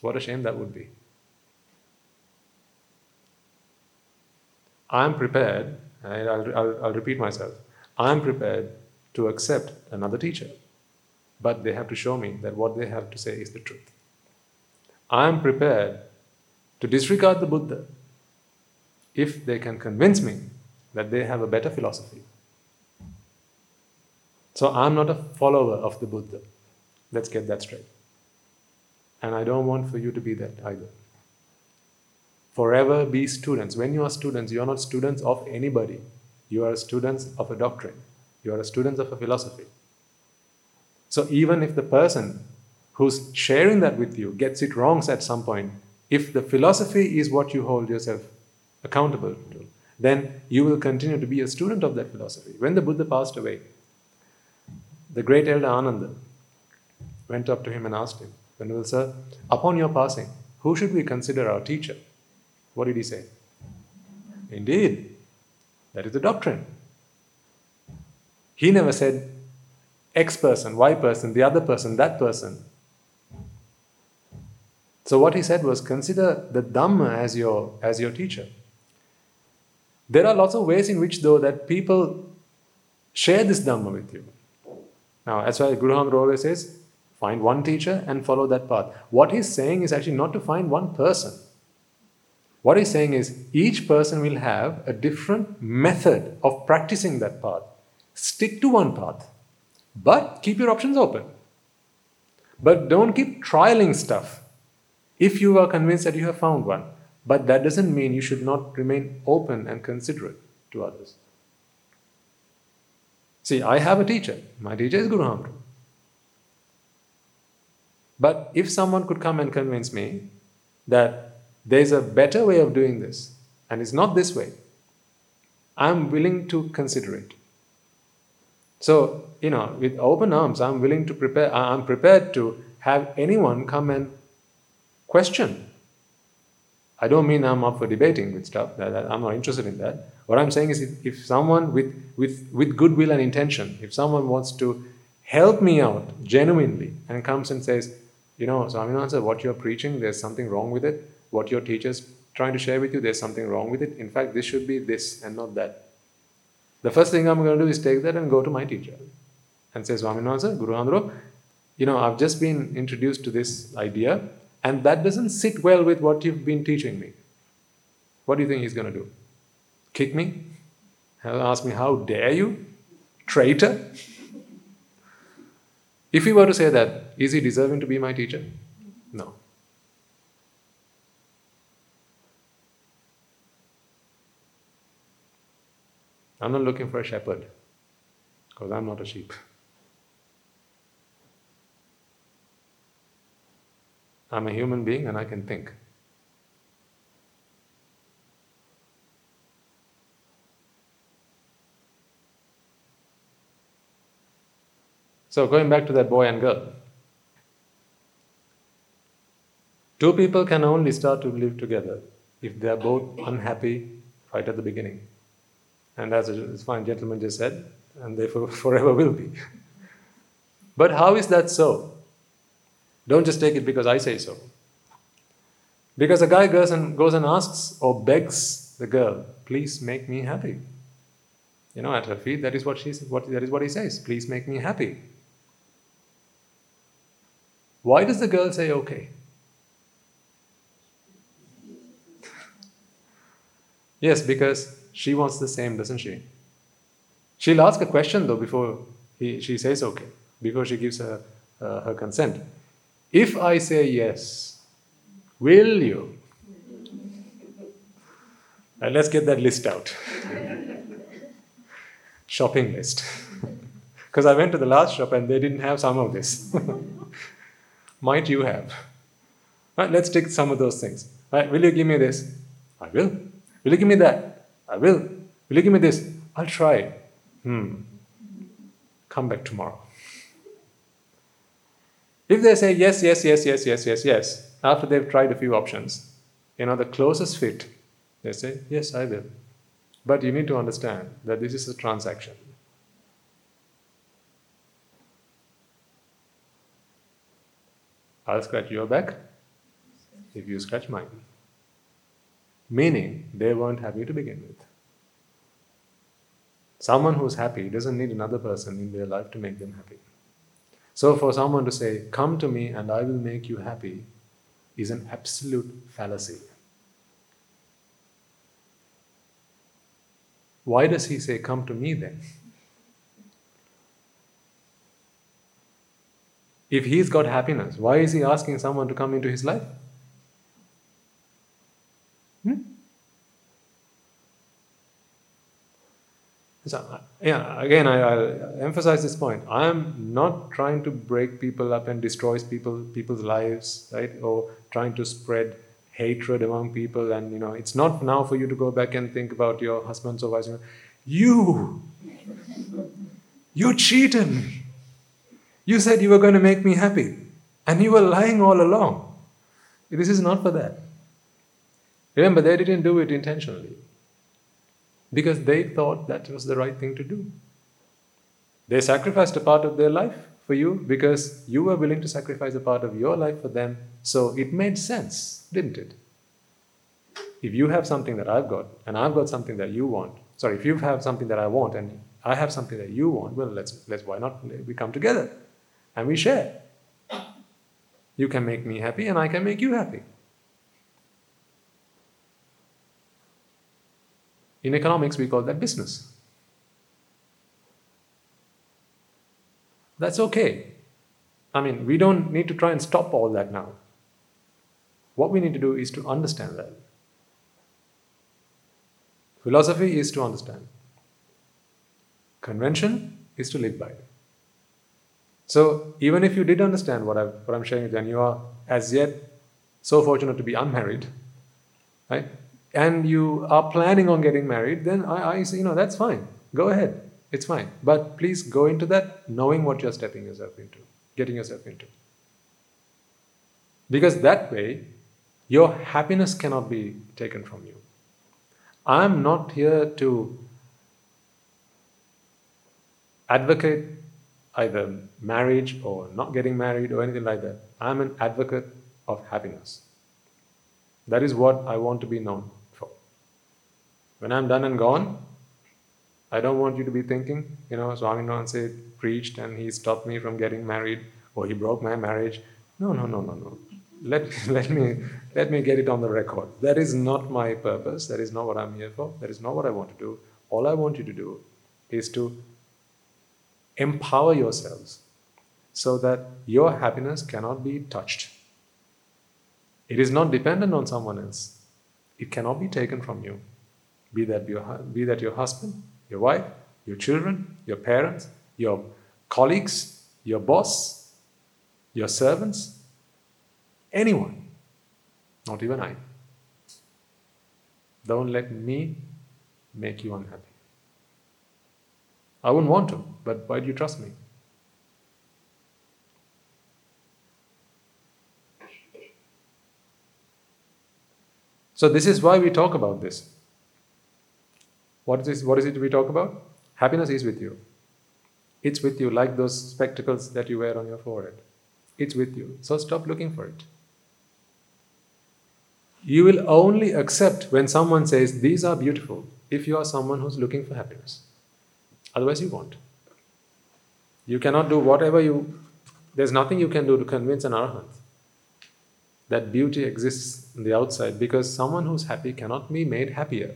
What a shame that would be. I am prepared, I'll, I'll, I'll repeat myself, I am prepared to accept another teacher, but they have to show me that what they have to say is the truth. I am prepared to disregard the Buddha if they can convince me that they have a better philosophy. So I'm not a follower of the Buddha. Let's get that straight. And I don't want for you to be that either. Forever be students. When you are students, you are not students of anybody. You are students of a doctrine. You are students of a philosophy. So even if the person who's sharing that with you gets it wrong at some point, if the philosophy is what you hold yourself accountable to, then you will continue to be a student of that philosophy. When the Buddha passed away, the great elder Ananda went up to him and asked him, Venerable Sir, upon your passing, who should we consider our teacher? What did he say? Indeed, that is the doctrine. He never said X person, Y person, the other person, that person. So what he said was consider the Dhamma as your, as your teacher. There are lots of ways in which, though, that people share this Dhamma with you. Now, that's why Guru Hamad always says, find one teacher and follow that path. What he's saying is actually not to find one person. What he's saying is each person will have a different method of practicing that path. Stick to one path, but keep your options open. But don't keep trialing stuff if you are convinced that you have found one. But that doesn't mean you should not remain open and considerate to others. See, I have a teacher. My teacher is Guru Hamad. But if someone could come and convince me that there's a better way of doing this, and it's not this way, I'm willing to consider it. So, you know, with open arms, I'm willing to prepare, I'm prepared to have anyone come and question I don't mean I'm up for debating with stuff. I'm not interested in that. What I'm saying is, if, if someone with, with, with goodwill and intention, if someone wants to help me out genuinely and comes and says, you know, Swaminathan, what you're preaching, there's something wrong with it. What your teacher's trying to share with you, there's something wrong with it. In fact, this should be this and not that. The first thing I'm going to do is take that and go to my teacher and say, Swaminathan, Guru Andro, you know, I've just been introduced to this idea and that doesn't sit well with what you've been teaching me. What do you think he's going to do? Kick me? Ask me, How dare you? Traitor? If he were to say that, is he deserving to be my teacher? No. I'm not looking for a shepherd because I'm not a sheep. I'm a human being and I can think. So, going back to that boy and girl, two people can only start to live together if they are both unhappy right at the beginning. And as a fine gentleman just said, and they for, forever will be. but how is that so? Don't just take it because I say so. Because a guy goes and goes and asks or begs the girl, please make me happy. You know, at her feet, that is what she what that is what he says. Please make me happy. Why does the girl say okay? yes, because she wants the same, doesn't she? She'll ask a question though before he, she says okay, before she gives her, uh, her consent. If I say yes, will you? And let's get that list out. Shopping list. Because I went to the last shop and they didn't have some of this. Might you have? Right, let's take some of those things. Right, will you give me this? I will. Will you give me that? I will. Will you give me this? I'll try. Hmm. Come back tomorrow. If they say yes, yes, yes, yes, yes, yes, yes, after they've tried a few options, you know, the closest fit, they say, yes, I will. But you need to understand that this is a transaction. I'll scratch your back if you scratch mine. Meaning, they weren't happy to begin with. Someone who's happy doesn't need another person in their life to make them happy. So, for someone to say, Come to me and I will make you happy, is an absolute fallacy. Why does he say, Come to me then? If he's got happiness, why is he asking someone to come into his life? So, yeah, again, I, I'll emphasize this point. I am not trying to break people up and destroy people, people's lives, right? Or trying to spread hatred among people. And, you know, it's not now for you to go back and think about your husbands or wives. You! You cheated me! You said you were going to make me happy. And you were lying all along. This is not for that. Remember, they didn't do it intentionally because they thought that was the right thing to do. They sacrificed a part of their life for you because you were willing to sacrifice a part of your life for them. So it made sense, didn't it? If you have something that I've got and I've got something that you want, sorry, if you have something that I want and I have something that you want, well, let's, let's why not we come together and we share. You can make me happy and I can make you happy. In economics, we call that business. That's okay. I mean, we don't need to try and stop all that now. What we need to do is to understand that. Philosophy is to understand. Convention is to live by. So, even if you did understand what, i what I'm sharing, then you are as yet so fortunate to be unmarried, right? And you are planning on getting married, then I, I say, you know, that's fine. Go ahead. It's fine. But please go into that knowing what you're stepping yourself into, getting yourself into. Because that way, your happiness cannot be taken from you. I'm not here to advocate either marriage or not getting married or anything like that. I'm an advocate of happiness. That is what I want to be known. When I'm done and gone, I don't want you to be thinking, you know, Swaminathan preached and he stopped me from getting married or he broke my marriage. No, no, no, no, no. Let, let, me, let me get it on the record. That is not my purpose. That is not what I'm here for. That is not what I want to do. All I want you to do is to empower yourselves so that your happiness cannot be touched. It is not dependent on someone else, it cannot be taken from you. Be that your, be that your husband, your wife, your children, your parents, your colleagues, your boss, your servants, anyone, not even I. Don't let me make you unhappy. I wouldn't want to, but why do you trust me? So, this is why we talk about this. What is, what is it we talk about? Happiness is with you. It's with you, like those spectacles that you wear on your forehead. It's with you. So stop looking for it. You will only accept when someone says, These are beautiful, if you are someone who's looking for happiness. Otherwise, you won't. You cannot do whatever you, there's nothing you can do to convince an arahant that beauty exists on the outside because someone who's happy cannot be made happier.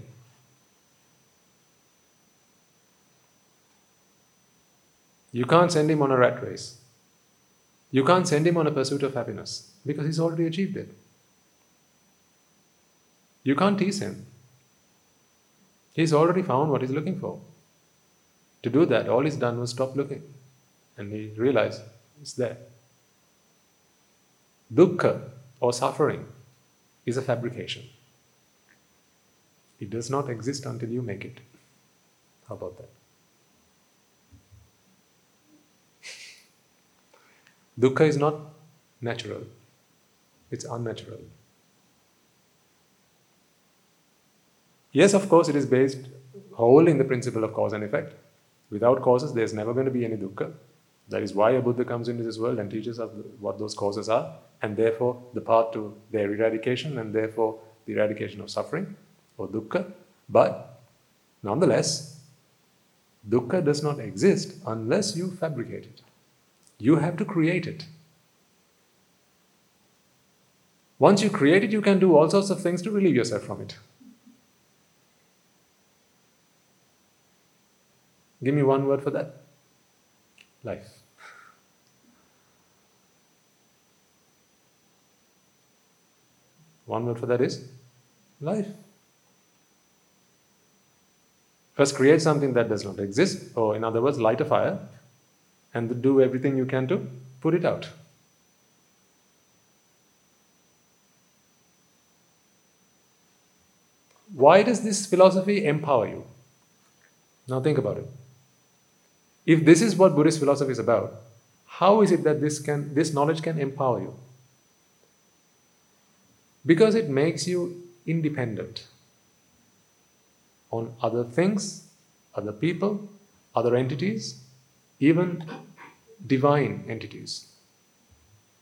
You can't send him on a rat race. You can't send him on a pursuit of happiness because he's already achieved it. You can't tease him. He's already found what he's looking for. To do that, all he's done was stop looking and he realized it's there. Dukkha or suffering is a fabrication. It does not exist until you make it. How about that? Dukkha is not natural, it's unnatural. Yes, of course, it is based wholly in the principle of cause and effect. Without causes, there's never going to be any dukkha. That is why a Buddha comes into this world and teaches us what those causes are, and therefore the path to their eradication, and therefore the eradication of suffering or dukkha. But nonetheless, dukkha does not exist unless you fabricate it. You have to create it. Once you create it, you can do all sorts of things to relieve yourself from it. Give me one word for that life. One word for that is life. First, create something that does not exist, or in other words, light a fire and do everything you can to put it out. Why does this philosophy empower you? Now think about it. If this is what Buddhist philosophy is about, how is it that this can this knowledge can empower you? Because it makes you independent on other things, other people, other entities, even divine entities.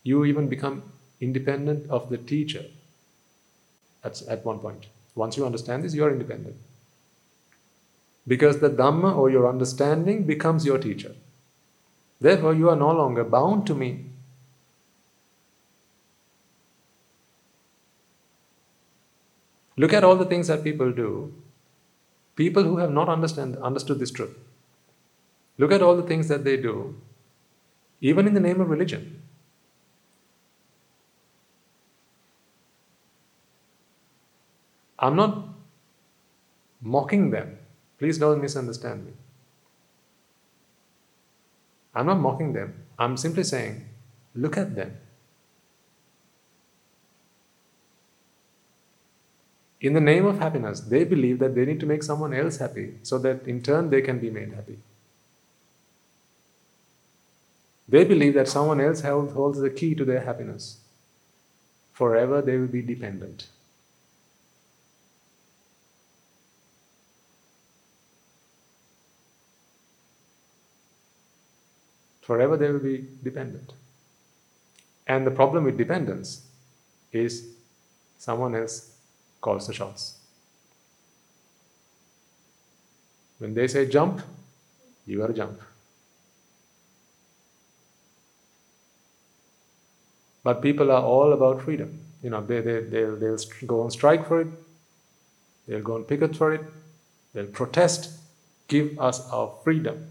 You even become independent of the teacher at, at one point. Once you understand this, you are independent. Because the Dhamma or your understanding becomes your teacher. Therefore, you are no longer bound to me. Look at all the things that people do. People who have not understand, understood this truth. Look at all the things that they do, even in the name of religion. I'm not mocking them. Please don't misunderstand me. I'm not mocking them. I'm simply saying, look at them. In the name of happiness, they believe that they need to make someone else happy so that in turn they can be made happy. They believe that someone else holds the key to their happiness. Forever they will be dependent. Forever they will be dependent. And the problem with dependence is someone else calls the shots. When they say jump, you gotta jump. But people are all about freedom. You know, they, they, they'll, they'll go on strike for it, they'll go on picket for it, they'll protest, give us our freedom.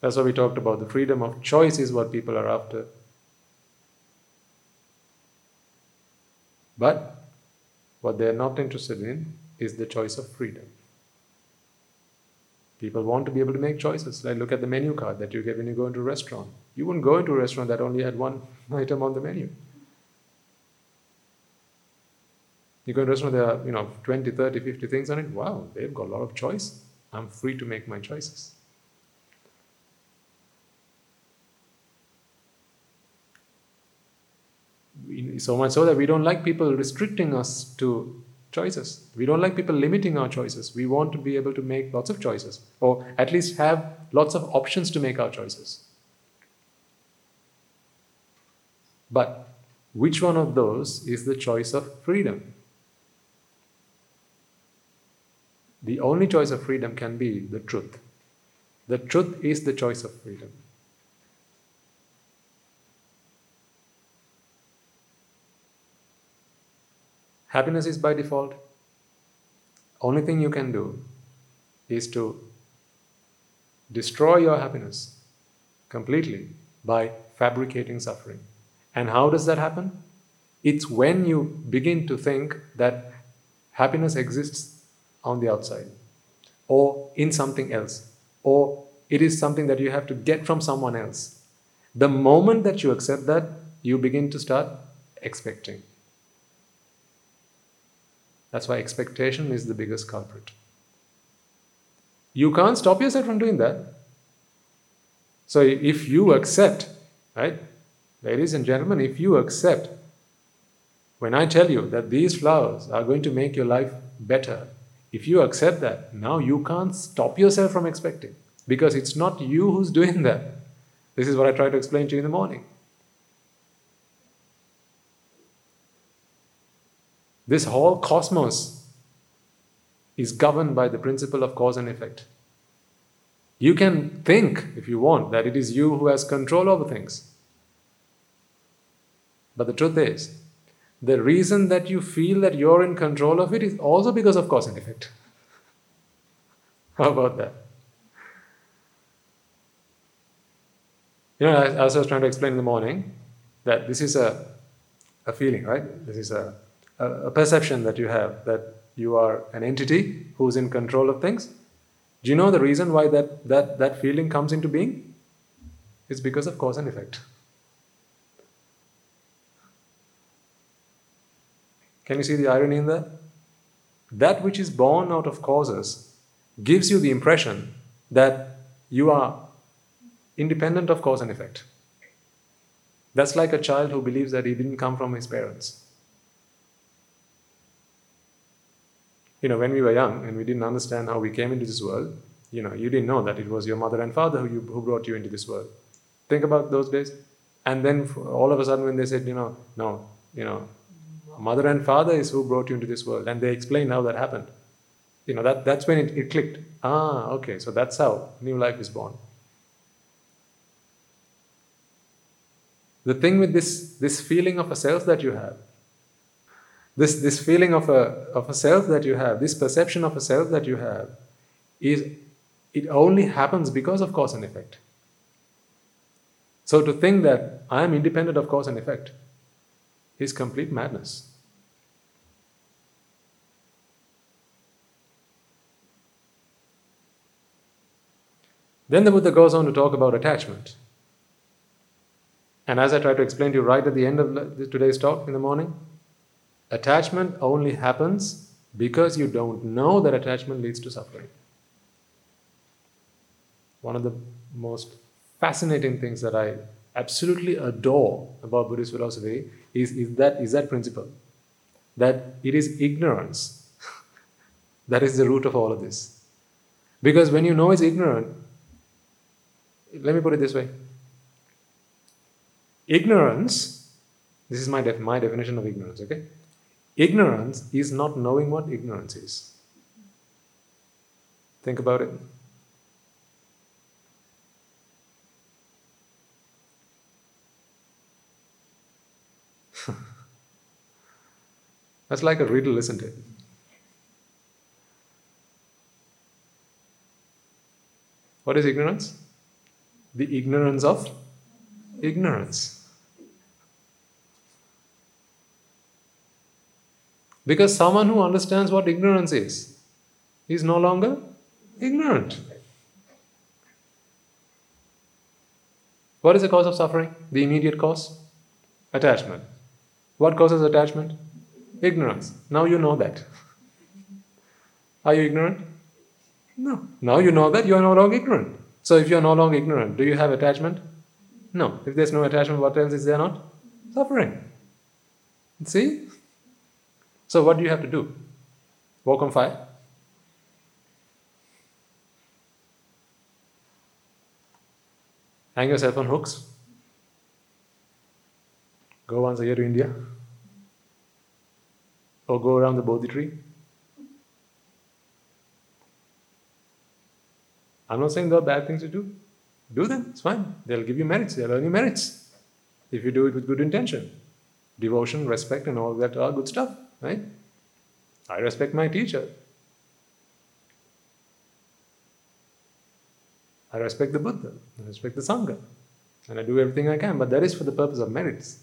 That's what we talked about. The freedom of choice is what people are after. But what they're not interested in is the choice of freedom. People want to be able to make choices. Like look at the menu card that you get when you go into a restaurant. You wouldn't go into a restaurant that only had one item on the menu. You go to a restaurant, there are, you know, 20, 30, 50 things on it. Wow, they've got a lot of choice. I'm free to make my choices. so much so that we don't like people restricting us to choices. We don't like people limiting our choices. We want to be able to make lots of choices, or at least have lots of options to make our choices. But which one of those is the choice of freedom? The only choice of freedom can be the truth. The truth is the choice of freedom. Happiness is by default. Only thing you can do is to destroy your happiness completely by fabricating suffering. And how does that happen? It's when you begin to think that happiness exists on the outside or in something else or it is something that you have to get from someone else. The moment that you accept that, you begin to start expecting. That's why expectation is the biggest culprit. You can't stop yourself from doing that. So if you accept, right, ladies and gentlemen, if you accept, when I tell you that these flowers are going to make your life better, if you accept that, now you can't stop yourself from expecting because it's not you who's doing that. This is what I try to explain to you in the morning. This whole cosmos is governed by the principle of cause and effect. You can think, if you want, that it is you who has control over things. But the truth is, the reason that you feel that you're in control of it is also because of cause and effect. How about that? You know, as I was trying to explain in the morning, that this is a, a feeling, right? This is a a, perception that you have that you are an entity who's in control of things. Do you know the reason why that, that, that feeling comes into being? It's because of cause and effect. Can you see the irony in that? That which is born out of causes gives you the impression that you are independent of cause and effect. That's like a child who believes that he didn't come from his parents. You know, when we were young and we didn't understand how we came into this world, you know, you didn't know that it was your mother and father who, you, who brought you into this world. Think about those days. And then all of a sudden, when they said, you know, no, you know, mother and father is who brought you into this world, and they explained how that happened. You know, that, that's when it, it clicked. Ah, okay, so that's how new life is born. The thing with this, this feeling of a self that you have this, this feeling of a, of a self that you have, this perception of a self that you have, is it only happens because of cause and effect. So to think that I am independent of cause and effect is complete madness. Then the Buddha goes on to talk about attachment. And as I try to explain to you right at the end of today's talk in the morning, Attachment only happens because you don't know that attachment leads to suffering. One of the most fascinating things that I absolutely adore about Buddhist philosophy is, is, that, is that principle that it is ignorance that is the root of all of this. Because when you know it's ignorant, let me put it this way ignorance, this is my, def- my definition of ignorance, okay? Ignorance is not knowing what ignorance is. Think about it. That's like a riddle, isn't it? What is ignorance? The ignorance of ignorance. Because someone who understands what ignorance is is no longer ignorant. What is the cause of suffering? The immediate cause? Attachment. What causes attachment? Ignorance. Now you know that. Are you ignorant? No. Now you know that you are no longer ignorant. So if you are no longer ignorant, do you have attachment? No. If there's no attachment, what else is there not? Suffering. See? So, what do you have to do? Walk on fire? Hang yourself on hooks? Go once a year to India? Or go around the Bodhi tree? I'm not saying there are bad things to do. Do them, it's fine. They'll give you merits, they'll earn you merits. If you do it with good intention. Devotion, respect, and all that are good stuff, right? I respect my teacher. I respect the Buddha, I respect the Sangha, and I do everything I can, but that is for the purpose of merits.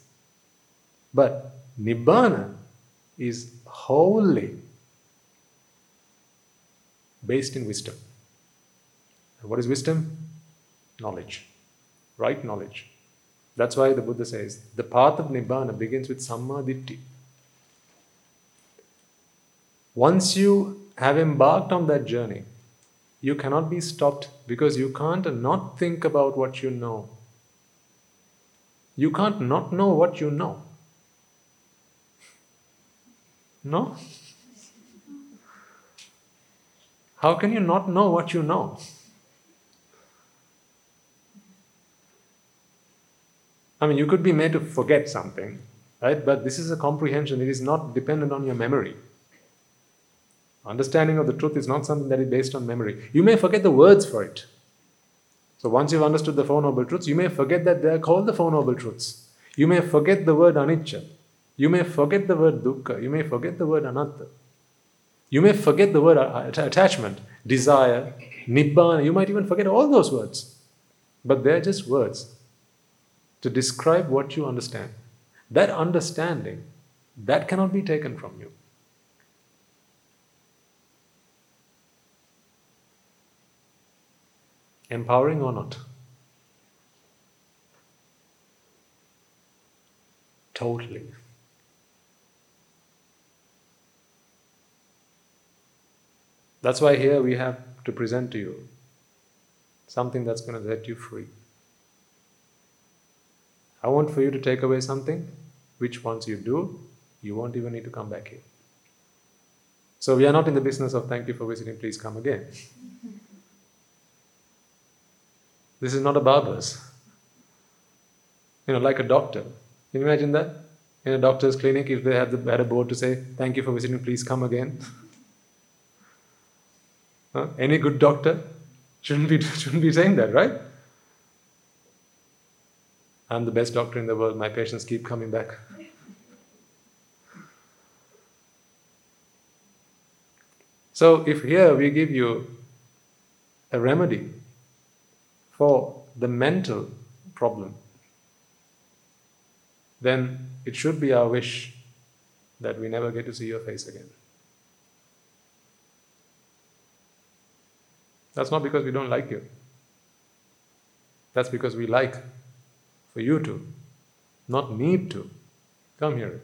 But Nibbana is wholly based in wisdom. And what is wisdom? Knowledge, right knowledge. That's why the Buddha says the path of Nibbana begins with Sammaditthi. Once you have embarked on that journey, you cannot be stopped because you can't not think about what you know. You can't not know what you know. No? How can you not know what you know? I mean, you could be made to forget something, right? But this is a comprehension, it is not dependent on your memory. Understanding of the truth is not something that is based on memory. You may forget the words for it. So once you've understood the Four Noble Truths, you may forget that they are called the Four Noble Truths. You may forget the word anicca. You may forget the word dukkha. You may forget the word anatta. You may forget the word attachment, desire, nibbana. You might even forget all those words. But they're just words to describe what you understand. That understanding, that cannot be taken from you. Empowering or not? Totally. That's why here we have to present to you something that's going to set you free. I want for you to take away something which once you do, you won't even need to come back here. So we are not in the business of thank you for visiting, please come again. This is not a barber's. You know, like a doctor. Can you imagine that? In a doctor's clinic, if they had, the, had a board to say, thank you for visiting, please come again. huh? Any good doctor shouldn't be, shouldn't be saying that, right? I'm the best doctor in the world, my patients keep coming back. So, if here we give you a remedy for the mental problem, then it should be our wish that we never get to see your face again. That's not because we don't like you. That's because we like for you to, not need to, come here.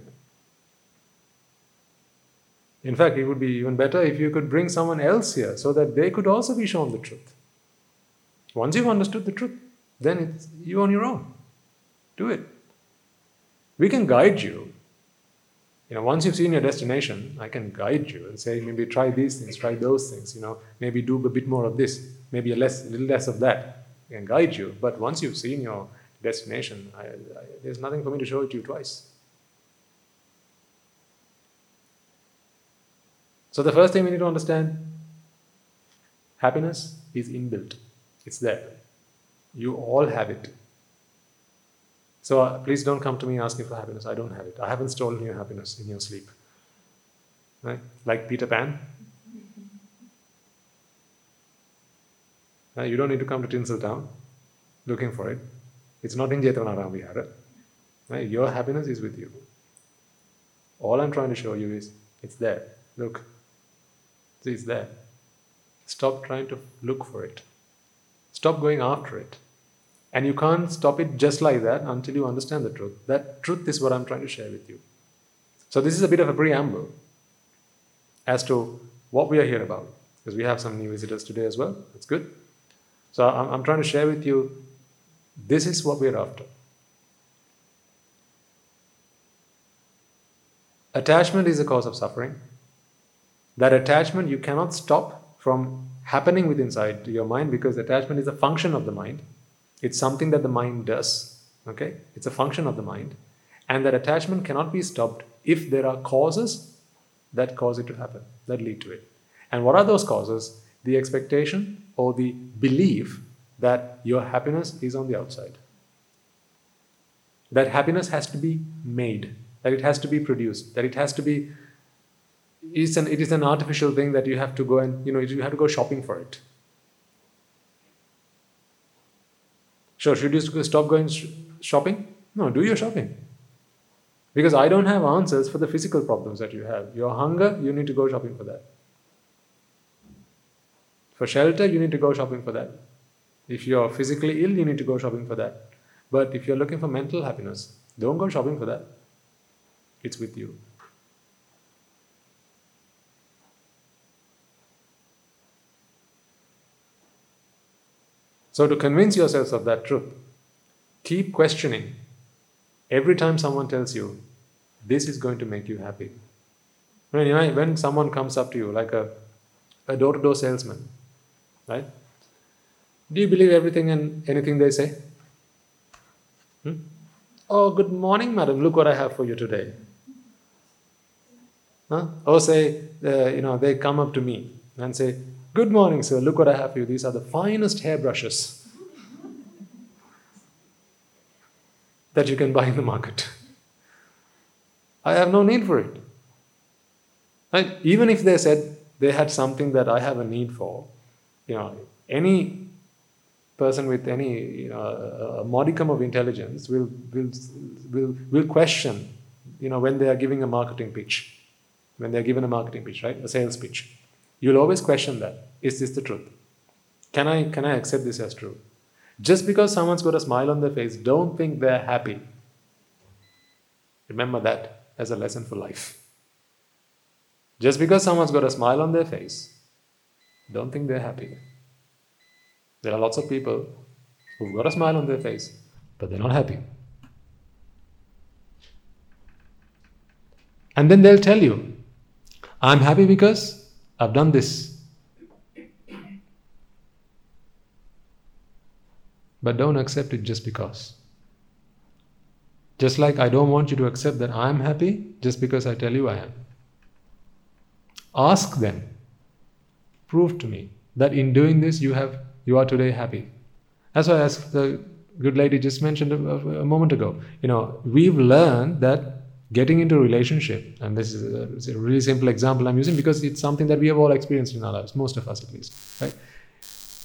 In fact, it would be even better if you could bring someone else here so that they could also be shown the truth. Once you've understood the truth, then it's you on your own. Do it. We can guide you. You know, once you've seen your destination, I can guide you and say, maybe try these things, try those things, you know, maybe do a bit more of this, maybe a less, a little less of that. I can guide you. But once you've seen your destination, I, I, there's nothing for me to show it to you twice. So the first thing we need to understand happiness is inbuilt. It's there. You all have it. So uh, please don't come to me asking for happiness. I don't have it. I haven't stolen your happiness in your sleep. Right? Like Peter Pan. you don't need to come to Tinseltown looking for it. It's not in Jetavanaram Vihara. Right? Your happiness is with you. All I'm trying to show you is it's there. Look. See, it's there. Stop trying to look for it. Stop going after it. And you can't stop it just like that until you understand the truth. That truth is what I'm trying to share with you. So, this is a bit of a preamble as to what we are here about, because we have some new visitors today as well. That's good. So, I'm, trying to share with you this is what we're after. Attachment is a cause of suffering. That attachment you cannot stop from happening with inside your mind because attachment is a function of the mind. It's something that the mind does. Okay? It's a function of the mind. And that attachment cannot be stopped if there are causes that cause it to happen, that lead to it. And what are those causes? The expectation or the belief that your happiness is on the outside. That happiness has to be made, that it has to be produced, that it has to be it's an, it is an artificial thing that you have to go and you know you have to go shopping for it. Sure, should you stop going sh- shopping? No, do your shopping. Because I don't have answers for the physical problems that you have. Your hunger, you need to go shopping for that. For shelter, you need to go shopping for that. If you're physically ill, you need to go shopping for that. But if you're looking for mental happiness, don't go shopping for that. It's with you. So, to convince yourselves of that truth, keep questioning every time someone tells you, this is going to make you happy. When, when someone comes up to you, like a, a door to door salesman, right? Do you believe everything and anything they say? Hmm? Oh, good morning, madam. Look what I have for you today. Huh? Or say, uh, you know, they come up to me and say, Good morning, sir. Look what I have for you. These are the finest hairbrushes that you can buy in the market. I have no need for it. Right? Even if they said they had something that I have a need for, you know, any person with any you know, modicum of intelligence will, will, will, will question you know, when they are giving a marketing pitch, when they are given a marketing pitch, right? A sales pitch. You'll always question that. Is this the truth? Can I, can I accept this as true? Just because someone's got a smile on their face, don't think they're happy. Remember that as a lesson for life. Just because someone's got a smile on their face, don't think they're happy. There are lots of people who've got a smile on their face, but they're not happy. And then they'll tell you, I'm happy because I've done this. But don't accept it just because. Just like I don't want you to accept that I'm happy just because I tell you I am. Ask them, prove to me that in doing this you have you are today happy. That's why, as the good lady just mentioned a, a moment ago, you know, we've learned that getting into a relationship, and this is a, a, really simple example I'm using because it's something that we have all experienced in our lives, most of us at least, right?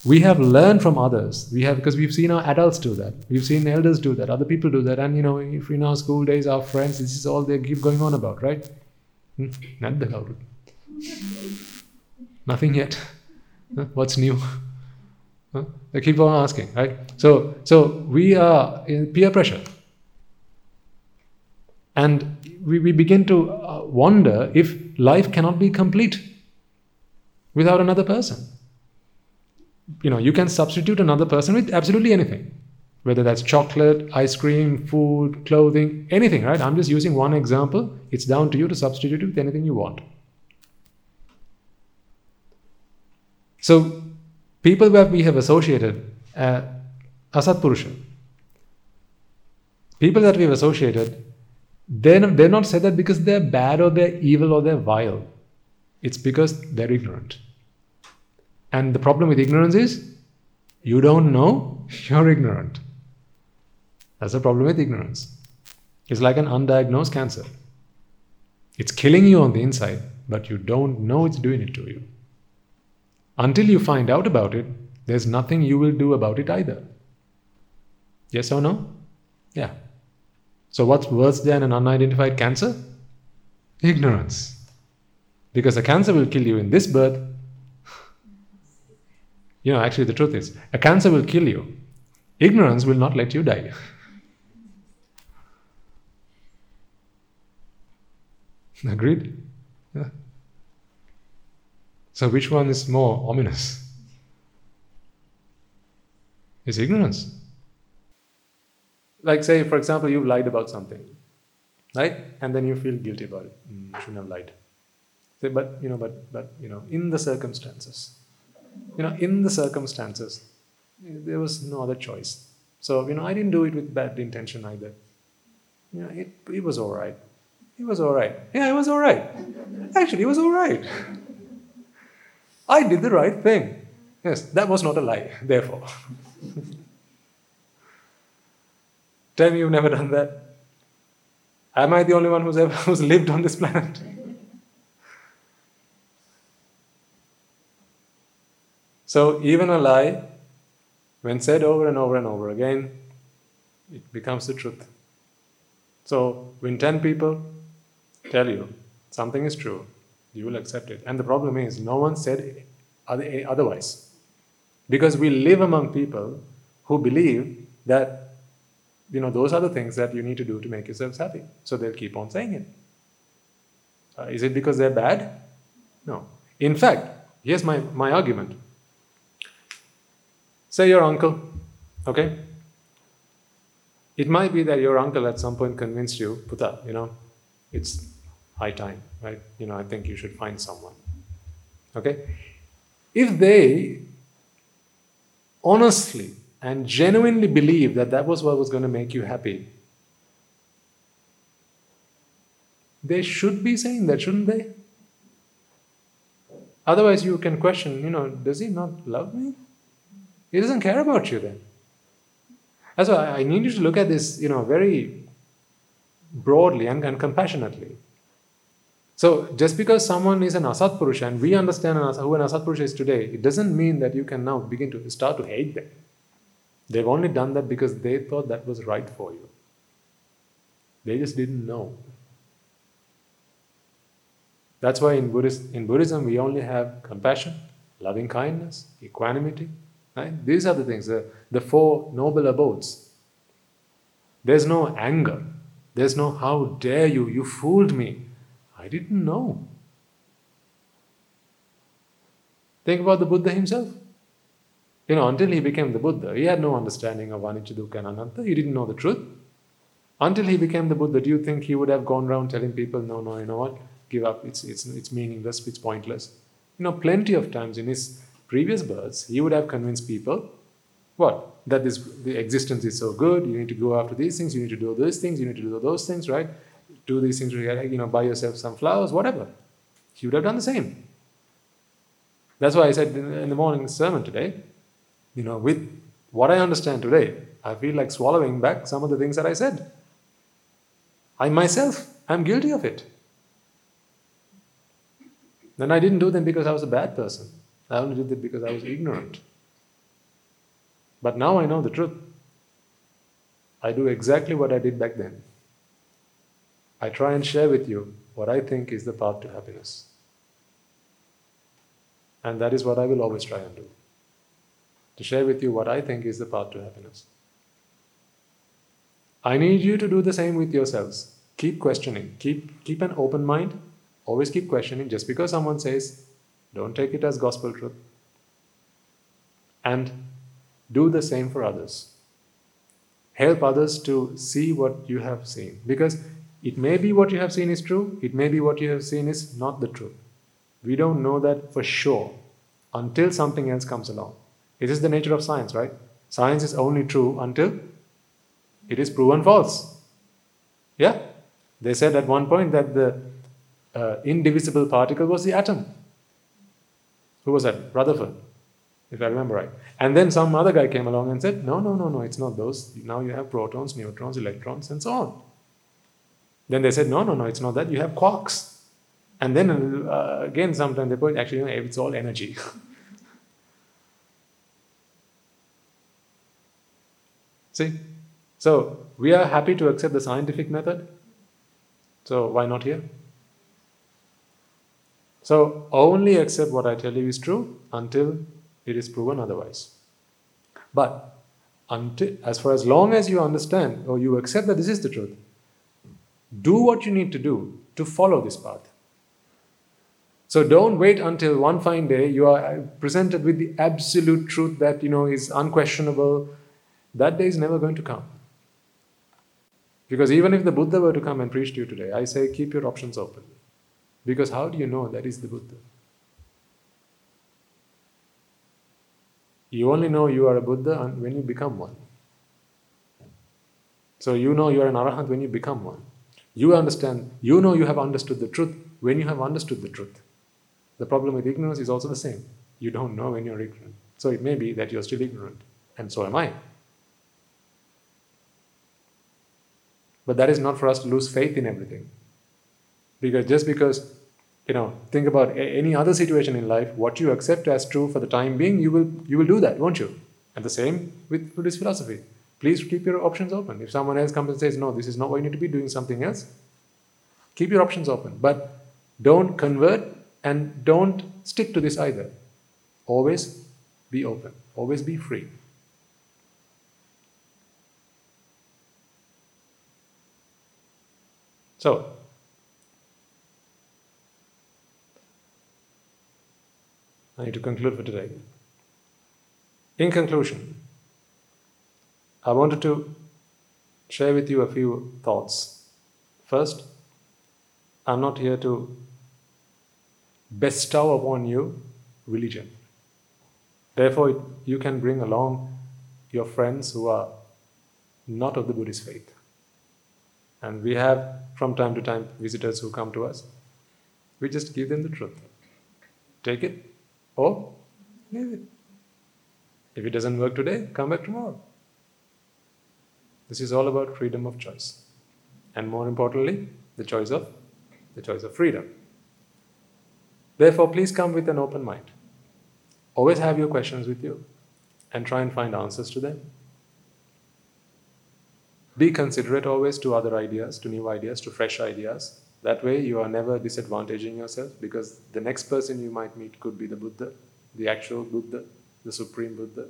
We have learned from others. We have because we've seen our adults do that. We've seen elders do that. Other people do that. And you know, if in our school days, our friends, this is all they keep going on about, right? Hmm? Nothing yet. What's new? They keep on asking, right? So, so we are in peer pressure. And we, we begin to uh, wonder if life cannot be complete without another person. You know, you can substitute another person with absolutely anything, whether that's chocolate, ice cream, food, clothing, anything, right? I'm just using one example. It's down to you to substitute it with anything you want. So, people that we have associated uh, asatpurusha, people that we've associated, they're, they're not said that because they're bad or they're evil or they're vile. It's because they're ignorant. And the problem with ignorance is you don't know, you're ignorant. That's the problem with ignorance. It's like an undiagnosed cancer. It's killing you on the inside, but you don't know it's doing it to you. Until you find out about it, there's nothing you will do about it either. Yes or no? Yeah. So, what's worse than an unidentified cancer? Ignorance. Because a cancer will kill you in this birth. You know, actually, the truth is, a cancer will kill you. Ignorance will not let you die. Agreed? Yeah. So, which one is more ominous? It's ignorance. Like, say, for example, you've lied about something, right? And then you feel guilty about it. Mm, shouldn't have lied. Say, but you know, but but you know, in the circumstances, you know, in the circumstances, there was no other choice. So you know, I didn't do it with bad intention either. You know, it it was all right. It was all right. Yeah, it was all right. Actually, it was all right. I did the right thing. Yes, that was not a lie, therefore. Tell me you've never done that. Am I the only one who's ever who's lived on this planet? So even a lie, when said over and over and over again, it becomes the truth. So when 10 people tell you something is true, you will accept it. And the problem is, no one said otherwise. Because we live among people who believe that you know those are the things that you need to do to make yourselves happy. So they'll keep on saying it. Uh, is it because they're bad? No. In fact, here's my, my argument. Say your uncle, okay? It might be that your uncle at some point convinced you, Puta, you know, it's high time, right? You know, I think you should find someone. Okay? If they honestly and genuinely believe that that was what was going to make you happy, they should be saying that, shouldn't they? Otherwise, you can question, you know, does he not love me? He doesn't care about you then. That's why I need you to look at this, you know, very broadly and, and compassionately. So just because someone is an Asat Purusha and we understand an who an Asat Purusha is today, it doesn't mean that you can now begin to start to hate them. They've only done that because they thought that was right for you. They just didn't know. That's why in, Buddhist, in Buddhism we only have compassion, loving kindness, equanimity, Right? These are the things, the, the four noble abodes. There's no anger. There's no, how dare you, you fooled me. I didn't know. Think about the Buddha himself. You know, until he became the Buddha, he had no understanding of Anicca, Dukkha, and Anatta. He didn't know the truth. Until he became the Buddha, do you think he would have gone around telling people, no, no, you know what, give up, it's, it's, it's meaningless, it's pointless? You know, plenty of times in his previous births, he would have convinced people what? That this, the existence is so good, you need to go after these things, you need to do those things, you need to do those things, right? Do these things, you know, buy yourself some flowers, whatever. He would have done the same. That's why I said in the morning sermon today, you know, with what I understand today, I feel like swallowing back some of the things that I said. I myself I'm guilty of it. Then I didn't do them because I was a bad person. I only did that because I was ignorant. But now I know the truth. I do exactly what I did back then. I try and share with you what I think is the path to happiness. And that is what I will always try and do. To share with you what I think is the path to happiness. I need you to do the same with yourselves. Keep questioning. Keep, keep an open mind. Always keep questioning. Just because someone says, don't take it as gospel truth. And do the same for others. Help others to see what you have seen. Because it may be what you have seen is true, it may be what you have seen is not the truth. We don't know that for sure until something else comes along. It is the nature of science, right? Science is only true until it is proven false. Yeah? They said at one point that the uh, indivisible particle was the atom. Who was that? Rutherford, if I remember right. And then some other guy came along and said, no, no, no, no, it's not those. Now you have protons, neutrons, electrons, and so on. Then they said, no, no, no, it's not that. You have quarks. And then uh, again, sometimes they put, actually, you know, it's all energy. See? So we are happy to accept the scientific method. So why not here? So only accept what I tell you is true until it is proven otherwise. But until, as far as long as you understand or you accept that this is the truth, do what you need to do to follow this path. So don't wait until one fine day you are uh, presented with the absolute truth that you know is unquestionable. That day is never going to come. Because even if the Buddha were to come and preach to you today, I say keep your options open. Because how do you know that is the Buddha? You only know you are a Buddha when you become one. So you know you are an Arahant when you become one. You understand, you know you have understood the truth when you have understood the truth. The problem with ignorance is also the same. You don't know when you're ignorant. So it may be that you're still ignorant, and so am I. But that is not for us to lose faith in everything. Because just because, you know, think about any other situation in life, what you accept as true for the time being, you will you will do that, won't you? And the same with Buddhist philosophy. Please keep your options open. If someone else comes and says, no, this is not what you need to be doing something else, keep your options open. But don't convert and don't stick to this either. Always be open, always be free. So, I need to conclude for today. In conclusion, I wanted to share with you a few thoughts. First, I'm not here to bestow upon you religion. Therefore, you can bring along your friends who are not of the Buddhist faith. And we have, from time to time, visitors who come to us. We just give them the truth. Take it Oh? or leave it. If it doesn't work today, come back tomorrow. This is all about freedom of choice. And more importantly, the choice of the choice of freedom. Therefore, please come with an open mind. Always have your questions with you and try and find answers to them. Be considerate always to other ideas, to new ideas, to fresh ideas. That way, you are never disadvantaging yourself because the next person you might meet could be the Buddha, the actual Buddha, the Supreme Buddha.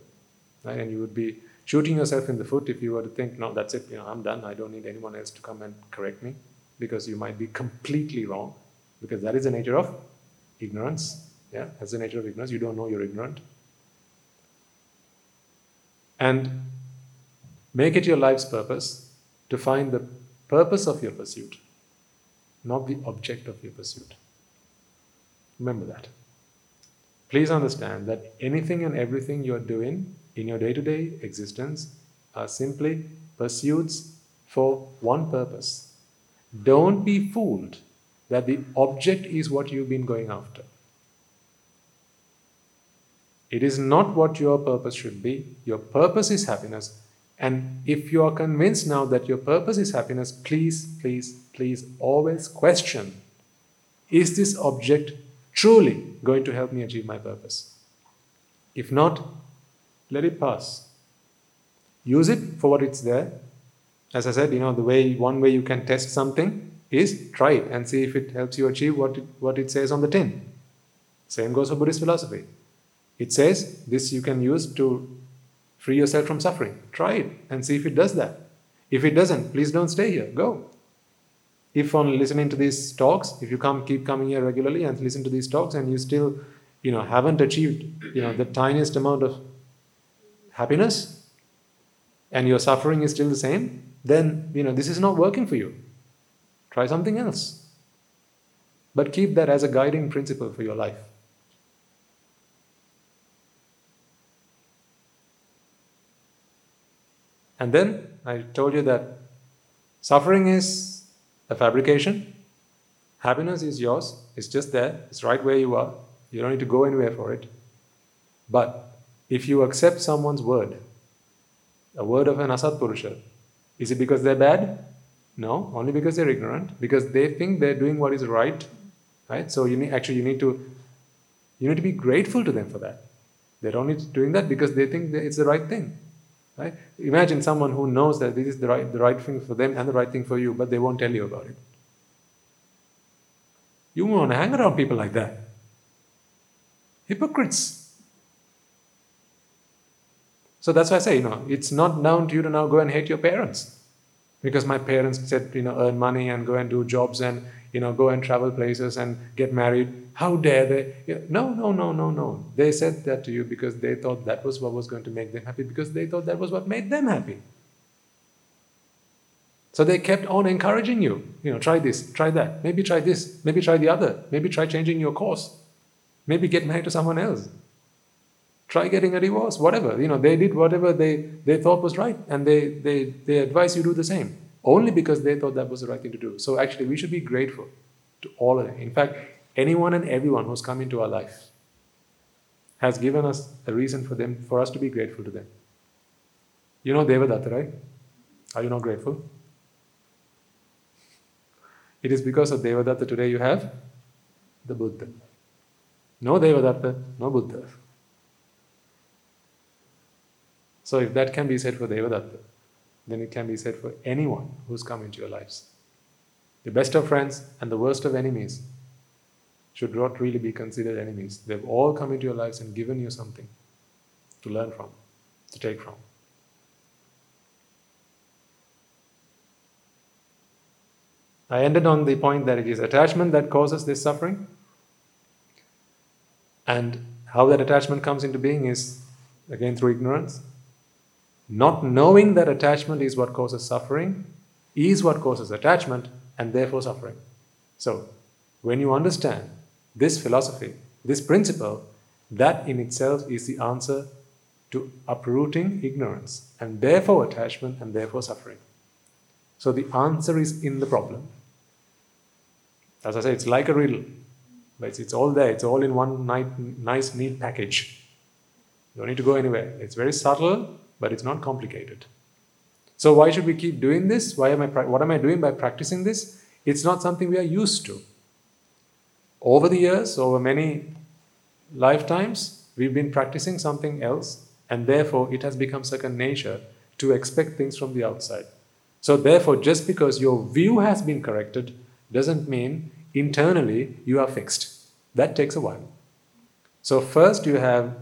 Right? And you would be shooting yourself in the foot if you were to think, no, that's it, you know, I'm done, I don't need anyone else to come and correct me, because you might be completely wrong, because that is the nature of ignorance. Yeah, that's the nature of ignorance. You don't know you're ignorant. And Make it your life's purpose to find the purpose of your pursuit, not the object of your pursuit. Remember that. Please understand that anything and everything you're doing in your day to day existence are simply pursuits for one purpose. Don't be fooled that the object is what you've been going after. It is not what your purpose should be. Your purpose is happiness. And if you are convinced now that your purpose is happiness, please, please, please always question is this object truly going to help me achieve my purpose? If not, let it pass. Use it for what it's there. As I said, you know, the way one way you can test something is try it and see if it helps you achieve what it, what it says on the tin. Same goes for Buddhist philosophy. It says this you can use to Free yourself from suffering. Try it and see if it does that. If it doesn't, please don't stay here. Go. If on listening to these talks, if you come keep coming here regularly and listen to these talks and you still, you know, haven't achieved, you know, the tiniest amount of happiness and your suffering is still the same, then, you know, this is not working for you. Try something else. But keep that as a guiding principle for your life. And then I told you that suffering is a fabrication, happiness is yours, it's just there, it's right where you are. You don't need to go anywhere for it. But if you accept someone's word, a word of an Asat Purusha, is it because they're bad? No, only because they're ignorant, because they think they're doing what is right. Right? So you need actually you need to you need to be grateful to them for that. They're only doing that because they think it's the right thing. Right? Imagine someone who knows that this is the right, the right thing for them and the right thing for you, but they won't tell you about it. You won't hang around people like that. Hypocrites. So that's why I say, you know, it's not down to you to now go and hate your parents. Because my parents said, you know, earn money and go and do jobs and, you know, go and travel places and get married. How dare they? No, no, no, no, no. They said that to you because they thought that was what was going to make them happy, because they thought that was what made them happy. So they kept on encouraging you. You know, try this, try that, maybe try this, maybe try the other, maybe try changing your course, maybe get married to someone else, try getting a divorce, whatever. You know, they did whatever they, they thought was right, and they, they, they advise you do the same, only because they thought that was the right thing to do. So actually, we should be grateful to all of them. In fact, anyone and everyone who's come into our life has given us a reason for them, for us to be grateful to them. You know Devadatta, right? Are you not grateful? It is because of Devadatta today you have the Buddha. No Devadatta, no Buddha. So if that can be said for Devadatta, then it can be said for anyone who's come into your lives. The best of friends and the worst of enemies should not really be considered enemies. They've all come into your lives and given you something to learn from, to take from. I ended on the point that it is attachment that causes this suffering. And how that attachment comes into being is again through ignorance. Not knowing that attachment is what causes suffering is what causes attachment and therefore suffering. So, when you understand this philosophy, this principle, that in itself is the answer to uprooting ignorance and therefore attachment and therefore suffering. So the answer is in the problem. As I say, it's like a riddle, but it's, it's all there. It's all in one nice, neat package. You don't need to go anywhere. It's very subtle, but it's not complicated. So why should we keep doing this? Why am I? What am I doing by practicing this? It's not something we are used to. Over the years, over many lifetimes, we've been practicing something else, and therefore it has become second nature to expect things from the outside. So, therefore, just because your view has been corrected doesn't mean internally you are fixed. That takes a while. So, first you have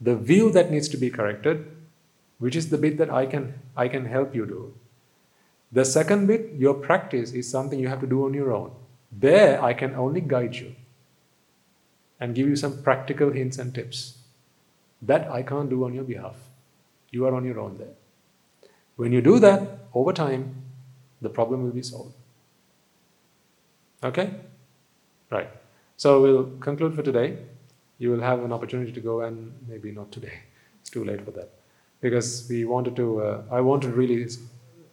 the view that needs to be corrected, which is the bit that I can, I can help you do. The second bit, your practice, is something you have to do on your own. There, I can only guide you and give you some practical hints and tips. That I can't do on your behalf. You are on your own there. When you do that, over time, the problem will be solved. Okay? Right. So we'll conclude for today. You will have an opportunity to go and maybe not today. It's too late for that. Because we wanted to, uh, I wanted to really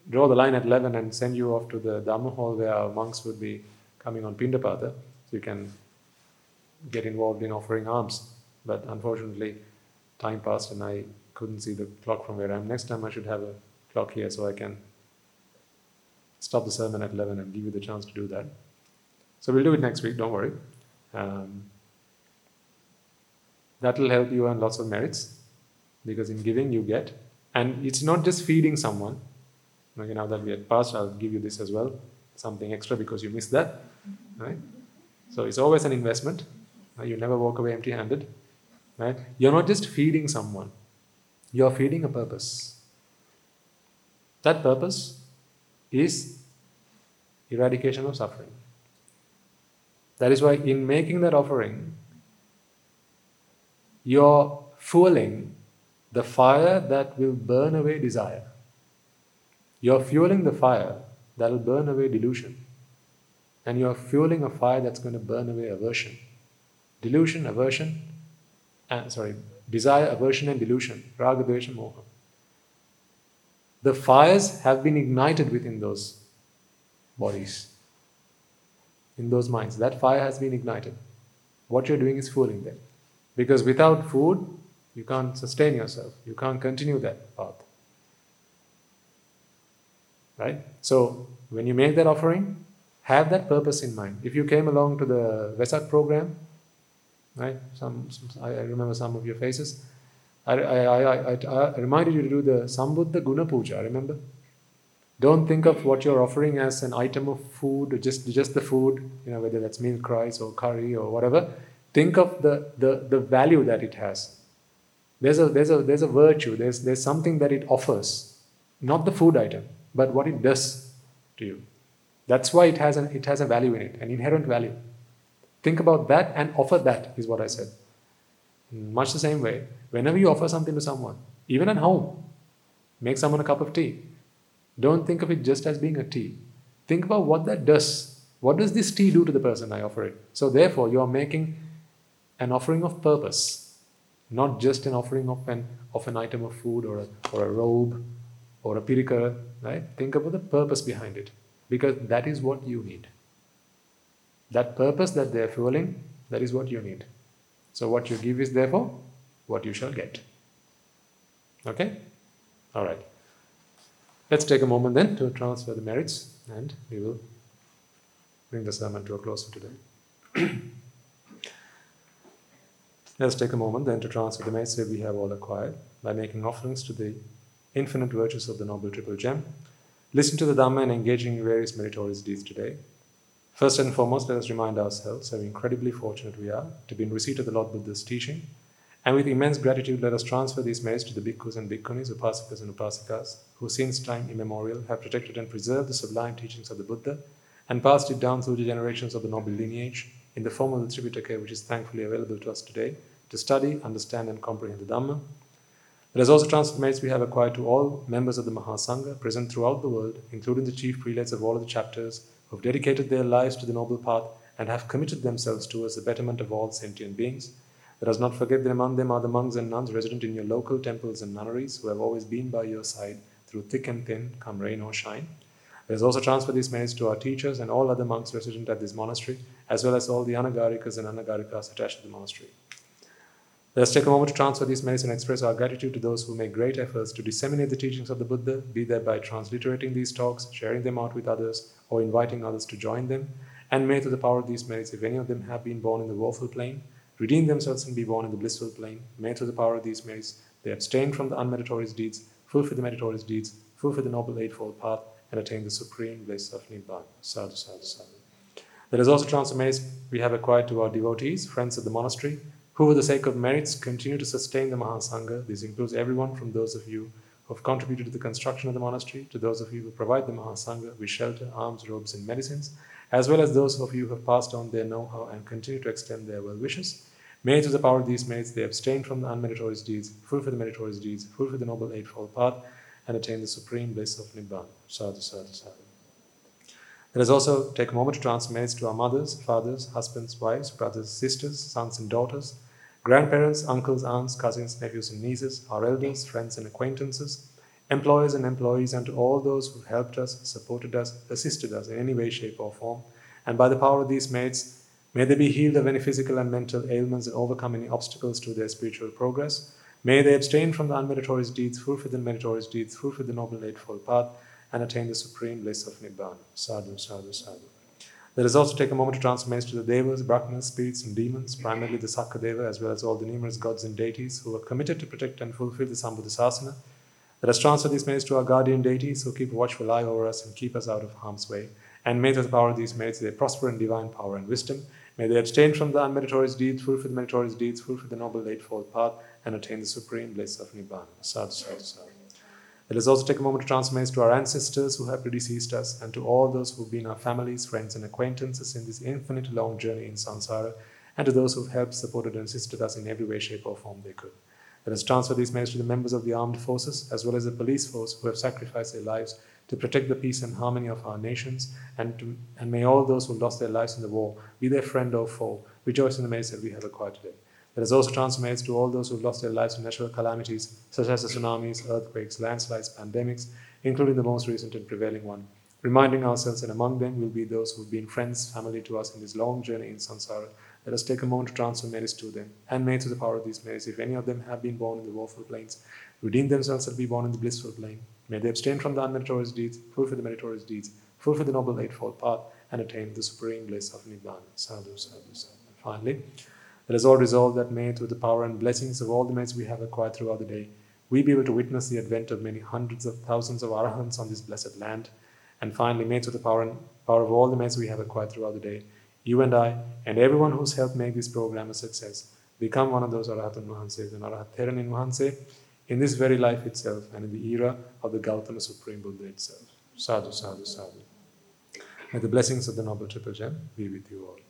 draw the line at 11 and send you off to the Dhamma hall where our monks would be coming on Pindapata. So you can get involved in offering alms. But unfortunately, time passed and I couldn't see the clock from where I am. Next time I should have a clock here so I can stop the sermon at 11 and give you the chance to do that. So we'll do it next week, don't worry. Um, that will help you earn lots of merits because in giving you get. And it's not just feeding someone. Okay, now that we are passed, I'll give you this as well, something extra because you missed that. Right? So it's always an investment. You never walk away empty handed. Right? You're not just feeding someone, you're feeding a purpose. That purpose is eradication of suffering. That is why, in making that offering, you're fueling the fire that will burn away desire. You're fueling the fire that will burn away delusion. And you're fueling a fire that's going to burn away aversion. Delusion, aversion, and sorry, desire, aversion, and delusion. Raga, dvesha, moha. The fires have been ignited within those bodies in those minds. That fire has been ignited. What you're doing is fooling them. Because without food, you can't sustain yourself. You can't continue that path. Right? So, when you make that offering, have that purpose in mind. If you came along to the Vesak program, right? Some, some I, remember some of your faces. I, I, I, I, reminded you to do the Sambuddha Guna Puja, remember? Don't think of what you're offering as an item of food, or just just the food, you know, whether that's milk rice or curry or whatever. Think of the, the, the value that it has. There's a, there's, a, there's a virtue, there's, there's something that it offers, not the food item, but what it does to you. That's why it has, an, it has a value in it, an inherent value. Think about that and offer that, is what I said. Much the same way, whenever you offer something to someone, even at home, make someone a cup of tea, Don't think of it just as being a tea. Think about what that does. What does this tea do to the person I offer it? So, therefore, you are making an offering of purpose, not just an offering of an, of an item of food or a, or a robe or a pirikara, right? Think about the purpose behind it because that is what you need. That purpose that they are fueling, that is what you need. So, what you give is therefore what you shall get. Okay? All right. Let's take a moment then to transfer the merits and we will bring the sermon to a close for today. Let's take a moment then to transfer the that we have all acquired by making offerings to the infinite virtues of the Noble Triple Gem. Listen to the Dhamma and engaging in various meritorious deeds today. First and foremost, let us remind ourselves how incredibly fortunate we are to be in receipt of the Lord Buddha's teaching. And with immense gratitude, let us transfer these merits to the bhikkhus and bhikkhunis, upasakas and upasikas, who since time immemorial have protected and preserved the sublime teachings of the Buddha and passed it down through the generations of the noble lineage in the form of the Tripitaka, which is thankfully available to us today to study, understand, and comprehend the Dhamma. Let us also transfer merits we have acquired to all members of the Mahasangha present throughout the world, including the chief prelates of all of the chapters who have dedicated their lives to the noble path and have committed themselves towards the betterment of all sentient beings. Let us not forget that among them are the monks and nuns resident in your local temples and nunneries who have always been by your side through thick and thin, come rain or shine. Let us also transfer these merits to our teachers and all other monks resident at this monastery, as well as all the anagarikas and anagarikas attached to the monastery. Let us take a moment to transfer these merits and express our gratitude to those who make great efforts to disseminate the teachings of the Buddha, be that by transliterating these talks, sharing them out with others, or inviting others to join them. And may, through the power of these merits, if any of them have been born in the woeful plane, redeem themselves and be born in the blissful plane. May, through the power of these merits, they abstain from the unmeritorious deeds, fulfill the meritorious deeds, fulfill the noble eightfold path, and attain the supreme bliss of Nibbana. Sadhu, sadhu, sadhu. Us also transfer we have acquired to our devotees, friends of the monastery, who, for the sake of merits, continue to sustain the Mahasangha. This includes everyone from those of you who have contributed to the construction of the monastery, to those of you who provide the Mahasangha with shelter, alms, robes, and medicines, as well as those of you who have passed on their know how and continue to extend their well wishes. May, through the power of these merits, they abstain from the unmeritorious deeds, fulfill the meritorious deeds, fulfill the noble eightfold path, and attain the supreme bliss of Nibbana. Sadhu, sadhu, sadhu. Let us also take a moment to transfer merits to our mothers, fathers, husbands, wives, brothers, sisters, sons, and daughters, grandparents, uncles, aunts, cousins, nephews, and nieces, our elders, friends, and acquaintances, employers and employees, and to all those who helped us, supported us, assisted us in any way, shape, or form. And by the power of these merits, may they be healed of any physical and mental ailments and overcome any obstacles to their spiritual progress. May they abstain from the unmeritorious deeds, fulfill the meritorious deeds, fulfill the noble eightfold path, and attain the supreme bliss of Nibbana. Sadhu, sadhu, sadhu. Let us also take a moment to transfer to the Devas, Brahmanas, spirits, and demons, primarily the Sakadeva, as well as all the numerous gods and deities who are committed to protect and fulfill the Sambuddhasasana. Let us transfer these merits to our guardian deities who keep a watchful eye over us and keep us out of harm's way. And may the power of these merits they prosper in divine power and wisdom. May they abstain from the unmeritorious deeds, fulfill the meritorious deeds, fulfill the noble eightfold path, and attain the supreme bliss of Nibbana. Sadhu, sadhu, sadhu. Let us also take a moment to transmit to our ancestors who have predeceased us and to all those who have been our families, friends, and acquaintances in this infinite long journey in samsara, and to those who have helped, supported, and assisted us in every way, shape, or form they could. Let us transfer these merits to the members of the armed forces as well as the police force who have sacrificed their lives to protect the peace and harmony of our nations, and, to, and may all those who lost their lives in the war, be their friend or foe, rejoice in the merits that we have acquired today. Let us also transmit to all those who have lost their lives in natural calamities such as the tsunamis, earthquakes, landslides, pandemics, including the most recent and prevailing one, reminding ourselves that among them will be those who have been friends, family to us in this long journey in samsara. Let us take a moment to transfer merits to them, and may through the power of these merits, if any of them have been born in the woeful plains, redeem themselves and be born in the blissful plane. May they abstain from the unmeritorious deeds, fulfill the meritorious deeds, fulfill the noble eightfold path, and attain the supreme bliss of Nibbana. Sadhu, sadhu, sadhu. Finally, let us all resolve that may, through the power and blessings of all the merits we have acquired throughout the day, we be able to witness the advent of many hundreds of thousands of arahants on this blessed land. And finally, may, through the power, and, power of all the merits we have acquired throughout the day, you and I, and everyone who's helped make this program a success, become one of those Arahatan Mahanses and Arahat Theranin Mahanse in this very life itself and in the era of the Gautama Supreme Buddha itself. Sadhu, sadhu, sadhu. May the blessings of the Noble Triple Gem be with you all.